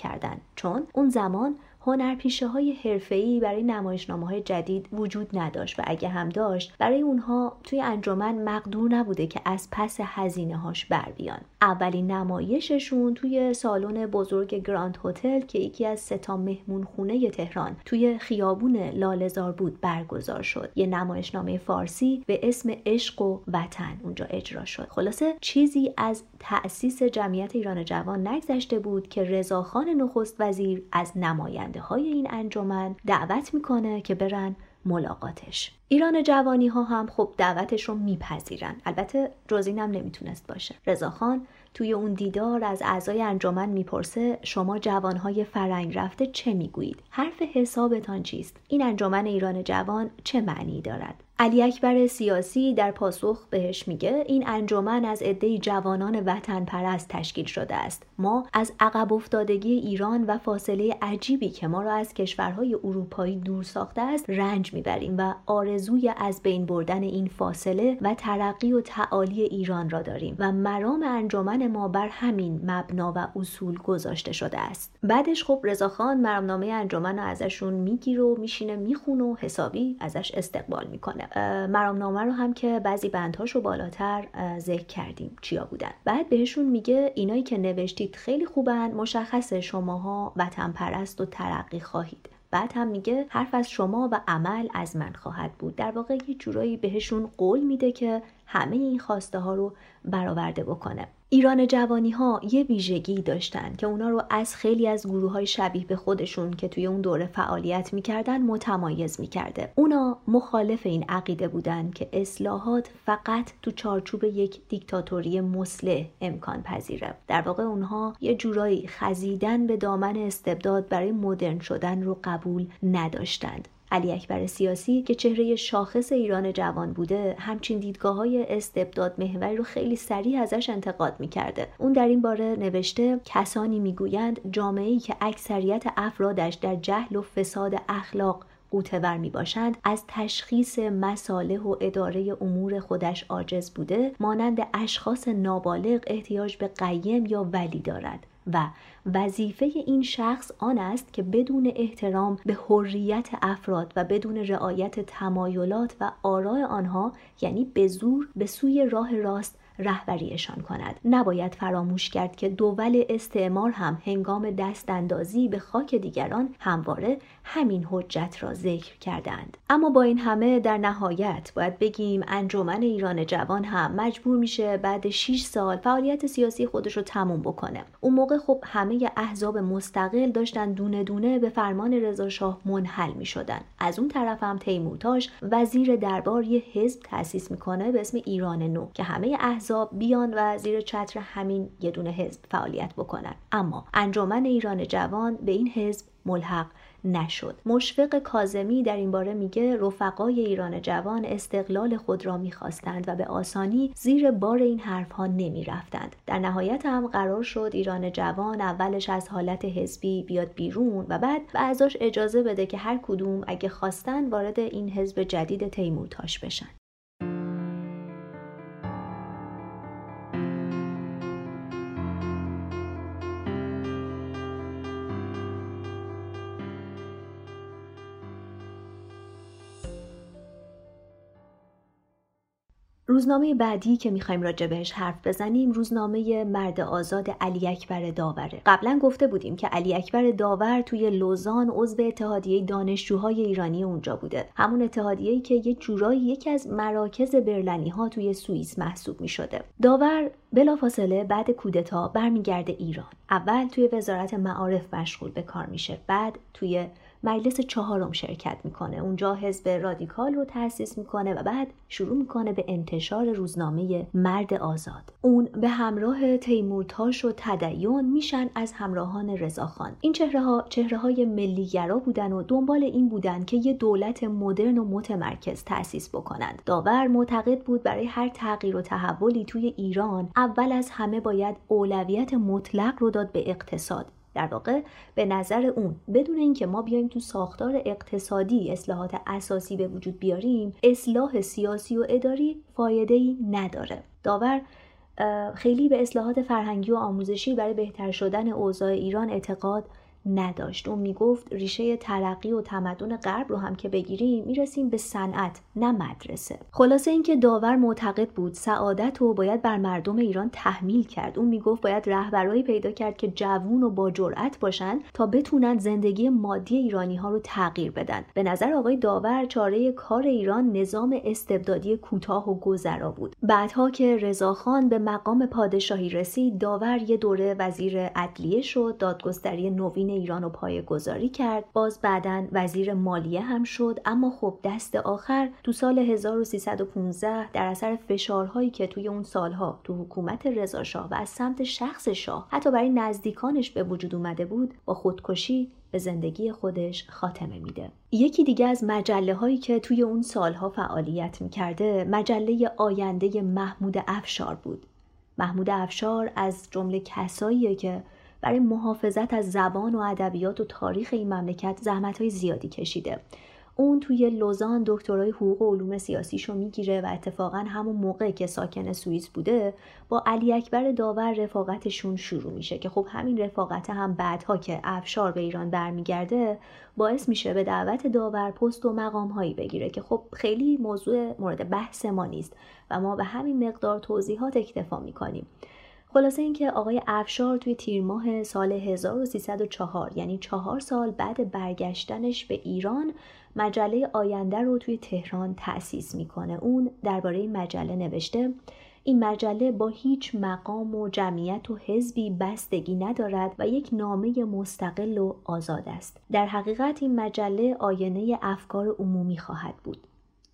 چون اون زمان هنرپیشه های حرفه‌ای برای نمایشنامه های جدید وجود نداشت و اگه هم داشت برای اونها توی انجمن مقدور نبوده که از پس هزینه هاش بر بیان. اولین نمایششون توی سالن بزرگ گراند هتل که یکی از ستا مهمون خونه تهران توی خیابون لالزار بود برگزار شد. یه نمایشنامه فارسی به اسم عشق و وطن اونجا اجرا شد. خلاصه چیزی از تأسیس جمعیت ایران جوان نگذشته بود که رضاخان نخست وزیر از نماینده های این انجمن دعوت می‌کنه که برن ملاقاتش. ایران جوانی ها هم خب دعوتش رو میپذیرن. البته جز اینم نمی‌تونست باشه. رضاخان توی اون دیدار از اعضای انجمن می‌پرسه شما جوانهای فرنگ رفته چه می‌گویید؟ حرف حسابتان چیست؟ این انجمن ایران جوان چه معنی دارد؟ علی اکبر سیاسی در پاسخ بهش میگه این انجمن از عده جوانان وطن پرست تشکیل شده است. ما از عقب افتادگی ایران و فاصله عجیبی که ما را از کشورهای اروپایی دور ساخته است رنج می‌بریم و آرزوی از بین بردن این فاصله و ترقی و تعالی ایران را داریم و مرام انجمن ما بر همین مبنا و اصول گذاشته شده است. بعدش خب رضاخان مرامنامه انجمن رو ازشون می‌گیره و میشینه می‌خونه و حسابی ازش استقبال می‌کنه. مرامنامه رو هم که بعضی بندهاش رو بالاتر ذکر کردیم چیا بودن. بعد بهشون میگه اینایی که نوشتید خیلی خوبن مشخص شماها وطن پرست و ترقی خواهید. بعد هم میگه حرف از شما و عمل از من خواهد بود. در واقع یه جورایی بهشون قول میده که همه این خواسته ها رو برآورده بکنه. ایران جوانی ها یه ویژگی داشتن که اونا رو از خیلی از گروه های شبیه به خودشون که توی اون دوره فعالیت می‌کردن متمایز می‌کرده. اونا مخالف این عقیده بودن که اصلاحات فقط تو چارچوب یک دیکتاتوری مسلح امکان پذیره. در واقع اونها یه جورایی خزیدن به دامن استبداد برای مدرن شدن رو قبول نداشتند. علی اکبر سیاسی که چهره شاخص ایران جوان بوده همچین دیدگاه های استبداد محوری رو خیلی سریع ازش انتقاد می‌کرده. اون در این باره نوشته کسانی می‌گویند جامعه که اکثریت افرادش در جهل و فساد اخلاق قوتور می باشند از تشخیص مصالح و اداره امور خودش عاجز بوده مانند اشخاص نابالغ احتیاج به قیم یا ولی دارد و وظیفه این شخص آن است که بدون احترام به حریت افراد و بدون رعایت تمایلات و آراء آنها یعنی به زور به سوی راه راست رهبریشان کند. نباید فراموش کرد که دول استعمار هم هنگام دست اندازی به خاک دیگران همواره همین حجت را ذکر کردند. اما با این همه در نهایت باید بگیم انجمن ایران جوان هم مجبور میشه بعد 6 سال فعالیت سیاسی خودش رو تموم بکنه. اون موقع خب همه احزاب مستقل داشتن دونه دونه به فرمان رضا شاه منحل می شدن. از اون طرف هم تیمورتاش وزیر دربار یه حزب تأسیس می‌کنه به اسم ایران نو که همه احزاب بیان و زیر چتر همین یه دونه حزب فعالیت بکنن. اما انجمن ایران جوان به این حزب ملحق نشد. مشفق کازمی در این باره میگه رفقای ایران جوان استقلال خود را می‌خواستند و به آسانی زیر بار این حرفها نمی‌رفتند. در نهایت هم قرار شد ایران جوان اولش از حالت حزبی بیاد بیرون و بعد به اعضاش اجازه بده که هر کدوم اگه خواستن وارد این حزب جدید تیمورتاش بشن. روزنامه بعدی که می‌خوایم راجع بهش حرف بزنیم روزنامه مرد آزاد علی اکبر داوره. قبلا گفته بودیم که علی اکبر داور توی لوزان عضو اتحادیه دانشجوهای ایرانی اونجا بوده. همون اتحادیه‌ای که یک جورایی یکی از مراکز برلنی ها توی سوئیس محسوب می‌شده. داور بلافاصله بعد کودتا برمیگرده ایران. اول توی وزارت معارف مشغول به کار میشه بعد توی مجلس چهارم شرکت می‌کنه. اونجا حزب رادیکال رو تأسیس می‌کنه و بعد شروع می‌کنه به انتشار روزنامه مرد آزاد. اون به همراه تیمورتاش و تدیون میشن از همراهان رضاخان این چهره ها چهره های ملیگرا بودن و دنبال این بودن که یه دولت مدرن و متمرکز تأسیس بکنند داور معتقد بود برای هر تغییر و تحولی توی ایران اول از همه باید اولویت مطلق رو داد به اقتصاد. در واقع به نظر اون بدون اینکه ما بیایم تو ساختار اقتصادی اصلاحات اساسی به وجود بیاریم اصلاح سیاسی و اداری فایده ای نداره. داور خیلی به اصلاحات فرهنگی و آموزشی برای بهتر شدن اوضاع ایران اعتقاد نداشت. اون می‌گفت ریشه ترقی و تمدن غرب رو هم که بگیریم می‌رسیم به صنعت نه مدرسه. خلاصه اینکه داور معتقد بود سعادت رو باید بر مردم ایران تحمیل کرد. اون می‌گفت باید رهبرایی پیدا کرد که جوون و با جرأت باشن تا بتونن زندگی مادی ایرانی ها رو تغییر بدن. به نظر آقای داور چاره کار ایران نظام استبدادی کوتاه و گذرا بود. بعدها که رضاخان به مقام پادشاهی رسید داور یه دوره وزیر عدلیه شد دادگستری نوین ایران رو پایه گذاری کرد باز بعدا وزیر مالیه هم شد اما خب دست آخر تو سال 1315 در اثر فشارهایی که توی اون سالها تو حکومت رضا شاه و از سمت شخص شاه حتی برای نزدیکانش به وجود اومده بود با خودکشی به زندگی خودش خاتمه میده. یکی دیگه از مجله هایی که توی اون سالها فعالیت می‌کرده مجله آینده محمود افشار بود. محمود افشار از جمله کساییه که برای محافظت از زبان و ادبیات و تاریخ این مملکت زحمت های زیادی کشیده. اون توی لوزان دکترای حقوق و علوم سیاسیشو می‌گیره و اتفاقا همون موقع که ساکن سوئیس بوده با علی اکبر داور رفاقتشون شروع میشه که خب همین رفاقت هم بعدها که افشار به ایران برمیگرده باعث میشه به دعوت داور پست و مقام هایی بگیره که خب خیلی موضوع مورد بحث ما نیست و ما به همین مقدار توضیحات اکتفا می‌کنیم. خلاصه اینکه آقای افشار توی تیر ماه سال 1304 یعنی چهار سال بعد برگشتنش به ایران مجله آینده رو توی تهران تأسیس می‌کنه. اون درباره این مجله نوشته این مجله با هیچ مقام و جمعیت و حزبی بستگی ندارد و یک نامه مستقل و آزاد است. در حقیقت این مجله آینه افکار عمومی خواهد بود.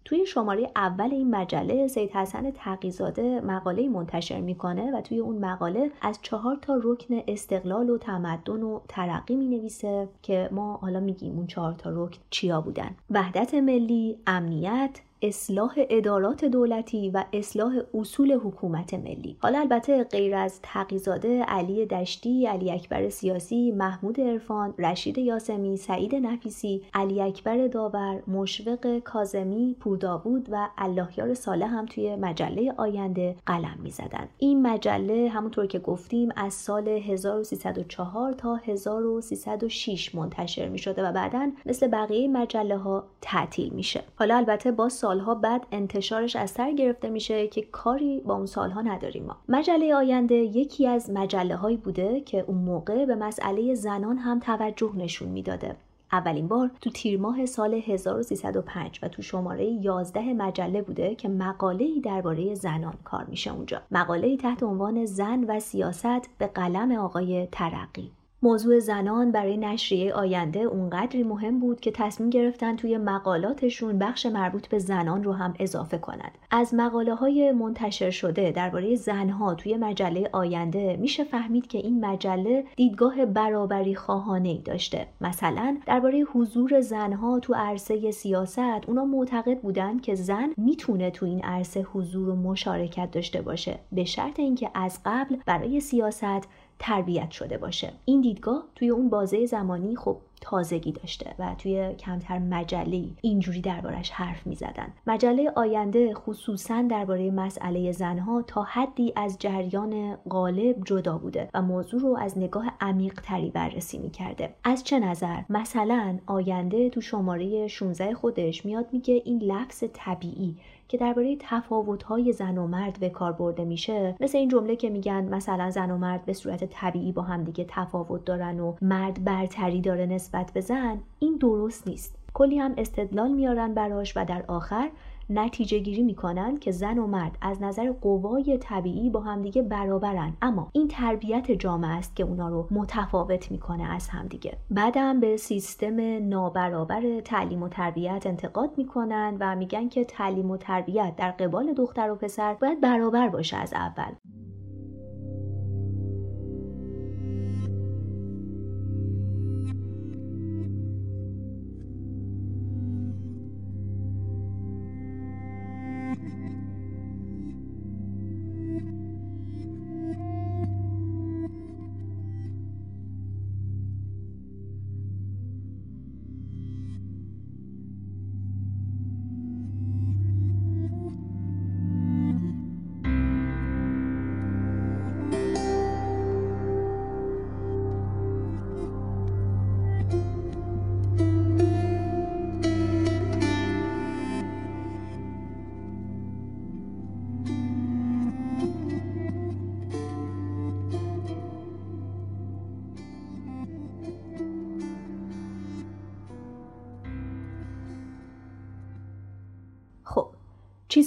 توی شماره اول این مجله سید حسن تقیزاده مقاله منتشر می‌کنه و توی اون مقاله از چهار تا رکن استقلال و تمدن و ترقی می نویسه که ما حالا میگیم اون چهار تا رکن چیا بودن. وحدت ملی امنیت اصلاح ادارات دولتی و اصلاح اصول حکومت ملی. حالا البته غیر از تقیزاده علی دشتی علی اکبر سیاسی محمود عرفان رشید یاسمی سعید نفیسی علی اکبر داور مشوق کازمی پورداوود و اللهیار صالح هم توی مجله آینده قلم می‌زدن. این مجله همونطور که گفتیم از سال 1304 تا 1306 منتشر می شده و بعدا مثل بقیه مجله ها تعطیل میشه. حالا البته با سالها بعد انتشارش از سر گرفته میشه که کاری با اون سالها نداریم ما. مجله آینده یکی از مجله هایی بوده که اون موقع به مسئله زنان هم توجه نشون می‌داده. اولین بار تو تیر ماه سال 1305 و تو شماره 11 مجله بوده که مقاله‌ای درباره زنان کار میشه اونجا. مقاله‌ای تحت عنوان زن و سیاست به قلم آقای ترقی موضوع زنان برای نشریه آینده اونقدری مهم بود که تصمیم گرفتن توی مقالاتشون بخش مربوط به زنان رو هم اضافه کنند. از مقاله های منتشر شده درباره زنها توی مجله آینده میشه فهمید که این مجله دیدگاه برابری خواهانه ای داشته. مثلا درباره حضور زنها تو عرصه سیاست اونا معتقد بودن که زن می‌تونه تو این عرصه حضور و مشارکت داشته باشه به شرط اینکه از قبل برای سیاست تربیت شده باشه این دیدگاه توی اون بازه زمانی خب تازگی داشته و توی کمتر مجله اینجوری دربارش حرف می زدن. مجله آینده خصوصا درباره مسئله زنها تا حدی از جریان غالب جدا بوده و موضوع رو از نگاه عمیق تری بررسی می کرده. از چه نظر؟ مثلا آینده تو شماره 16 خودش میاد میگه این لفظ طبیعی که درباره تفاوت‌های زن و مرد به کار برده میشه مثل این جمله که میگن مثلا زن و مرد به صورت طبیعی با هم دیگه تفاوت دارن و مرد برتری داره نسبت به زن این درست نیست. کلی هم استدلال میارن براش و در آخر نتیجه گیری می‌کنن که زن و مرد از نظر قوای طبیعی با همدیگه برابرن. اما این تربیت جامعه است که اونا رو متفاوت می‌کنه از همدیگه. بعدم به سیستم نابرابر تعلیم و تربیت انتقاد می‌کنن و میگن که تعلیم و تربیت در قبال دختر و پسر باید برابر باشه از اول.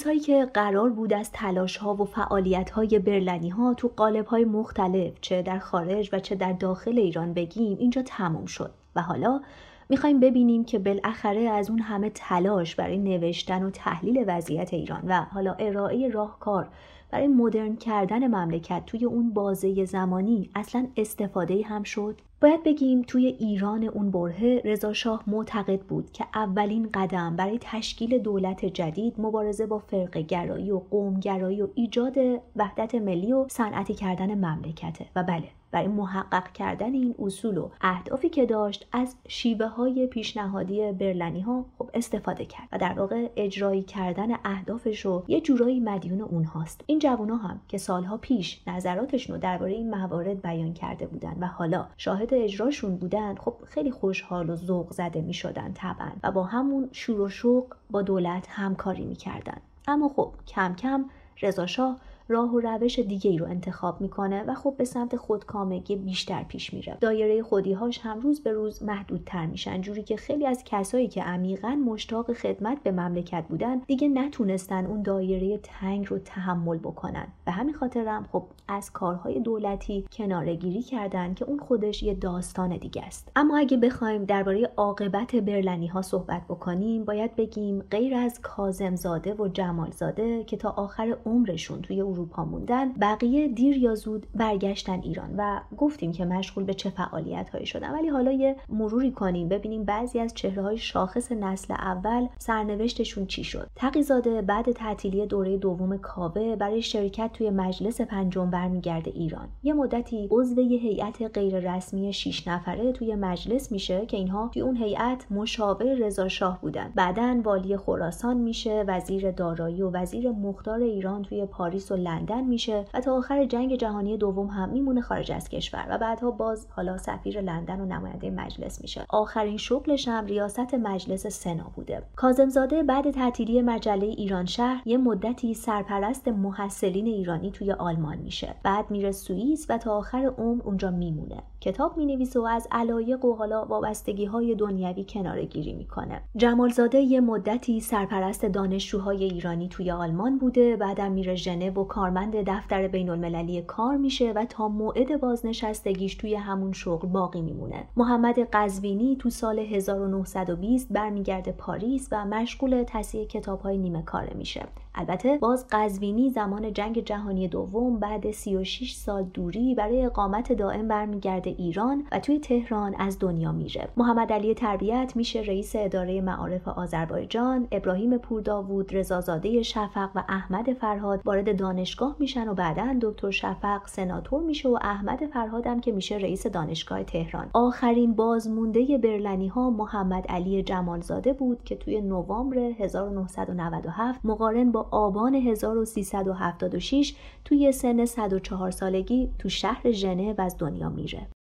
چیزهایی که قرار بود از تلاش ها و فعالیت های برلنی ها تو قالب های مختلف چه در خارج و چه در داخل ایران بگیم اینجا تموم شد. و حالا می‌خوایم ببینیم که بالاخره از اون همه تلاش برای نوشتن و تحلیل وضعیت ایران و حالا ارائه راهکار برای مدرن کردن مملکت توی اون بازه زمانی اصلا استفاده هم شد؟ باید بگیم توی ایران اون برهه رضا شاه معتقد بود که اولین قدم برای تشکیل دولت جدید مبارزه با فرق گرایی و قوم گرایی و ایجاد وحدت ملی و صنعتی کردن مملکته. و بله برای محقق کردن این اصول و اهدافی که داشت از شیوه های پیشنهادی برلنی ها خب استفاده کرد و در واقع اجرایی کردن اهدافش رو یه جورایی مدیون اونهاست این جوونا هم که سالها پیش نظراتشون رو درباره این موارد بیان کرده بودن و حالا شاهد اجراشون بودن خب خیلی خوشحال و ذوق زده می شدن طبعا و با همون شور و شوق با دولت همکاری می کردن. اما خب کم کم رضا شاه راه و روش دیگه ای رو انتخاب می‌کنه و خب به سمت خودکامگی بیشتر پیش میره. دایره خودیهاش هم روز به روز محدودتر میشن جوری که خیلی از کسایی که عمیقا مشتاق خدمت به مملکت بودن دیگه نتونستن اون دایره تنگ رو تحمل بکنن. به همین خاطرم خب از کارهای دولتی کناره گیری کردن که اون خودش یه داستان دیگه است. اما اگه بخوایم درباره عاقبت برلنی ها صحبت بکنیم باید بگیم غیر از کازمزاده و جمالزاده که تا آخر عمرشون توی اروپا موندن بقیه دیر یا زود برگشتن ایران و گفتیم که مشغول به چه فعالیت هایی شدن. ولی حالا یه مروری کنیم ببینیم بعضی از چهره های شاخص نسل اول سرنوشتشون چی شد. تقیزاده بعد تعطیلی دوره دوم کاوه برای شرکت توی مجلس پنجم برمیگرده ایران. یه مدتی عضو یه هیئت غیر رسمی 6 نفره توی مجلس میشه که اینها توی اون هیئت مشاور رضا شاه بودن. بعدا والی خراسان میشه وزیر دارایی و وزیر مختار ایران توی پاریس و لندن میشه و تا آخر جنگ جهانی دوم هم میمونه خارج از کشور و بعدها باز حالا سفیر لندن و نماینده مجلس میشه. آخرین شغلش هم ریاست مجلس سنا بوده. کاظمزاده بعد تعطیلی مجله ایران شهر یه مدتی سرپرست محصلین ایرانی توی آلمان میشه. بعد میره سوئیس و تا آخر عمر اونجا میمونه. کتاب می‌نویسه و از علایق و حالا وابستگی های دنیوی کناره گیری می‌کنه. جمالزاده یه مدتی سرپرست دانشجوهای ایرانی توی آلمان بوده بعدم میره ژنو و کارمند دفتر بین المللی کار میشه و تا موعد بازنشستگیش توی همون شغل باقی میمونه. محمد قزوینی تو سال 1920 برمیگرده پاریس و مشغول تصحیح کتابهای نیمه کاره میشه. البته باز قزوینی زمان جنگ جهانی دوم بعد 36 سال دوری برای اقامت دائم برمیگرده ایران و توی تهران از دنیا میره. محمد علی تربیت میشه رئیس اداره معارف آذربایجان ابراهیم پورداوود رضازاده شفق و احمد فرهاد وارد دانشگاه میشن و بعدا دکتر شفق سناتور میشه و احمد فرهادم که میشه رئیس دانشگاه تهران. آخرین بازمونده برلنی ها محمد علی جمالزاده بود که توی نوامبر 1997 مقارن با آبان 1376 توی سن 104 سالگی تو شهر ژنو از دنیا میره.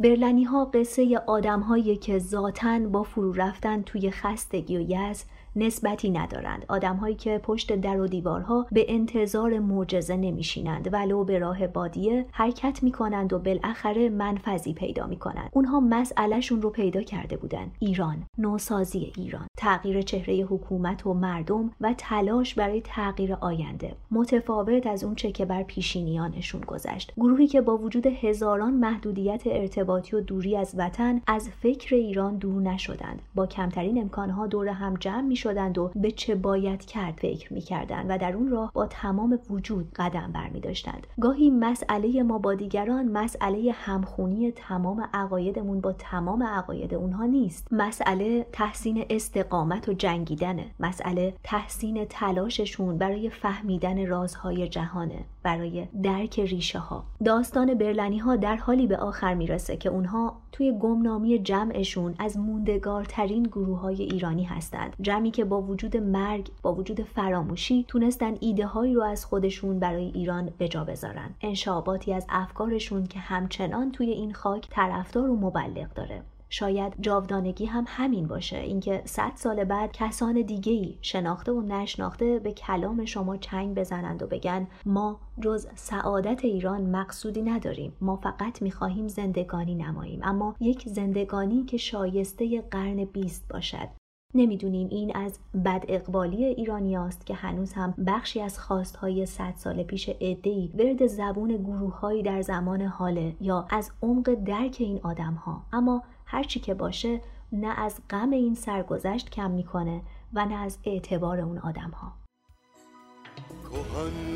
برلنی ها قصه آدم هایی که ذاتن با فرو رفتن توی خستگی و یز نسبتی ندارند. آدمهایی که پشت در و دیوارها به انتظار معجزه نمیشینند ولو به راه بادیه حرکت می‌کنند و بالاخره منفذی پیدا می‌کنند. اونها مسئلهشون رو پیدا کرده بودند ایران نوسازی ایران. تغییر چهره حکومت و مردم و تلاش برای تغییر آینده. متفاوت از اون چه که بر پیشینیانشون گذشت. گروهی که با وجود هزاران محدودیت ارتباطی و دوری از وطن از فکر ایران دور نشدند. با کمترین امکانها دور هم جمع شدند و به چه باید کرد فکر می کردند و در اون راه با تمام وجود قدم بر می داشتند. گاهی مسئله ما با دیگران مسئله همخونی تمام عقایدمون با تمام عقاید اونها نیست مسئله تحسین استقامت و جنگیدنه مسئله تحسین تلاششون برای فهمیدن رازهای جهانه برای درک ریشه ها داستان برلنی ها در حالی به آخر می‌رسه که اونها توی گمنامی جمعشون از موندگارترین گروه های ایرانی هستند. جمعی که با وجود مرگ با وجود فراموشی تونستن ایده هایی رو از خودشون برای ایران به جا بذارن. انشاباتی از افکارشون که همچنان توی این خاک طرفدار و مبلغ داره. شاید جاودانگی هم همین باشه. اینکه صد سال بعد کسان دیگه ای شناخته و نشناخته به کلام شما چنگ بزنند و بگن ما جز سعادت ایران مقصودی نداریم. ما فقط می‌خواهیم زندگانی نماییم. اما یک زندگانی که شایسته قرن بیست باشد. نمی‌دونیم این از بد اقبالی ایرانی است که هنوز هم بخشی از خواستهای صد سال پیش عدهای ورد زبون گروههایی در زمان حاله یا از عمق درک این آدم ها اما هرچی که باشه نه از غم این سرگذشت کم می‌کنه و نه از اعتبار اون آدم ها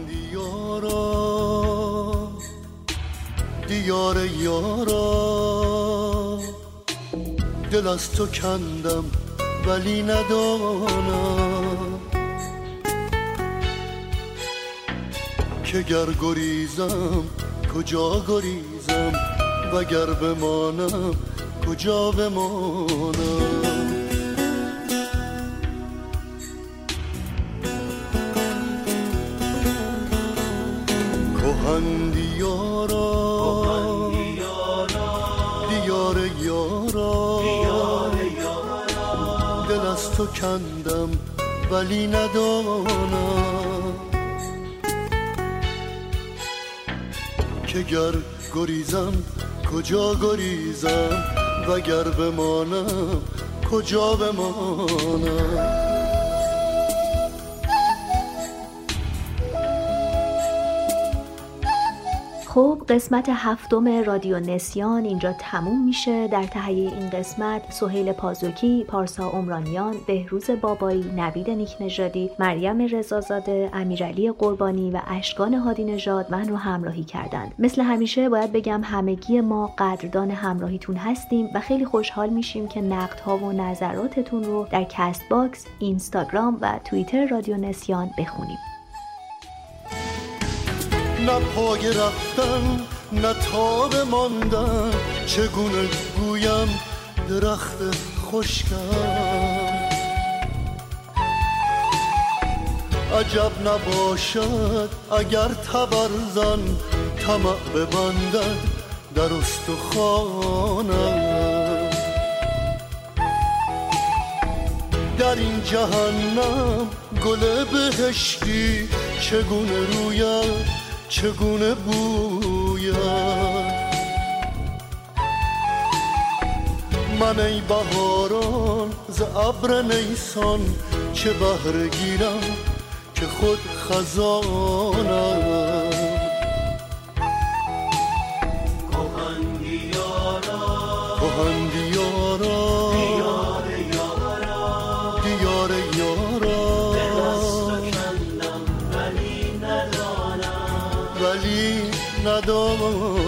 دیارا دیار یارا دل از تو کندم ولی ندانم که گر گریزم کجا گریزم؟ وگر بمانم کجا بمانم؟ کهن دیارا دیار یارا دل از تو کندم ولی ندانم. که گر گریزم کجا گریزم وگر بمانم کجا بمانم؟ خب قسمت هفتم رادیو نسیان اینجا تموم میشه در تهیه این قسمت سهیل پازوکی، پارسا عمرانیان، بهروز بابایی، نوید نیک نژادی، مریم رضازاده، امیرعلی قربانی و اشکان هادی نژاد من رو همراهی کردند. مثل همیشه باید بگم همگی ما قدردان همراهیتون هستیم و خیلی خوشحال میشیم که نقدها و نظراتتون رو در Castbox، اینستاگرام و توییتر رادیو نسیان بخونیم. نه پای رفتن نه تاب ماندن. چگونه گویم درخت خشکم؟ عجب نباشد اگر تبرزن طمع ببندد در استخوانم. در این جهنم گل بهشتی چگونه روید؟ چگونه بوید من ای بهاران ز ابر نیسان چه بهره گیرم که خود خزانم؟ ندانم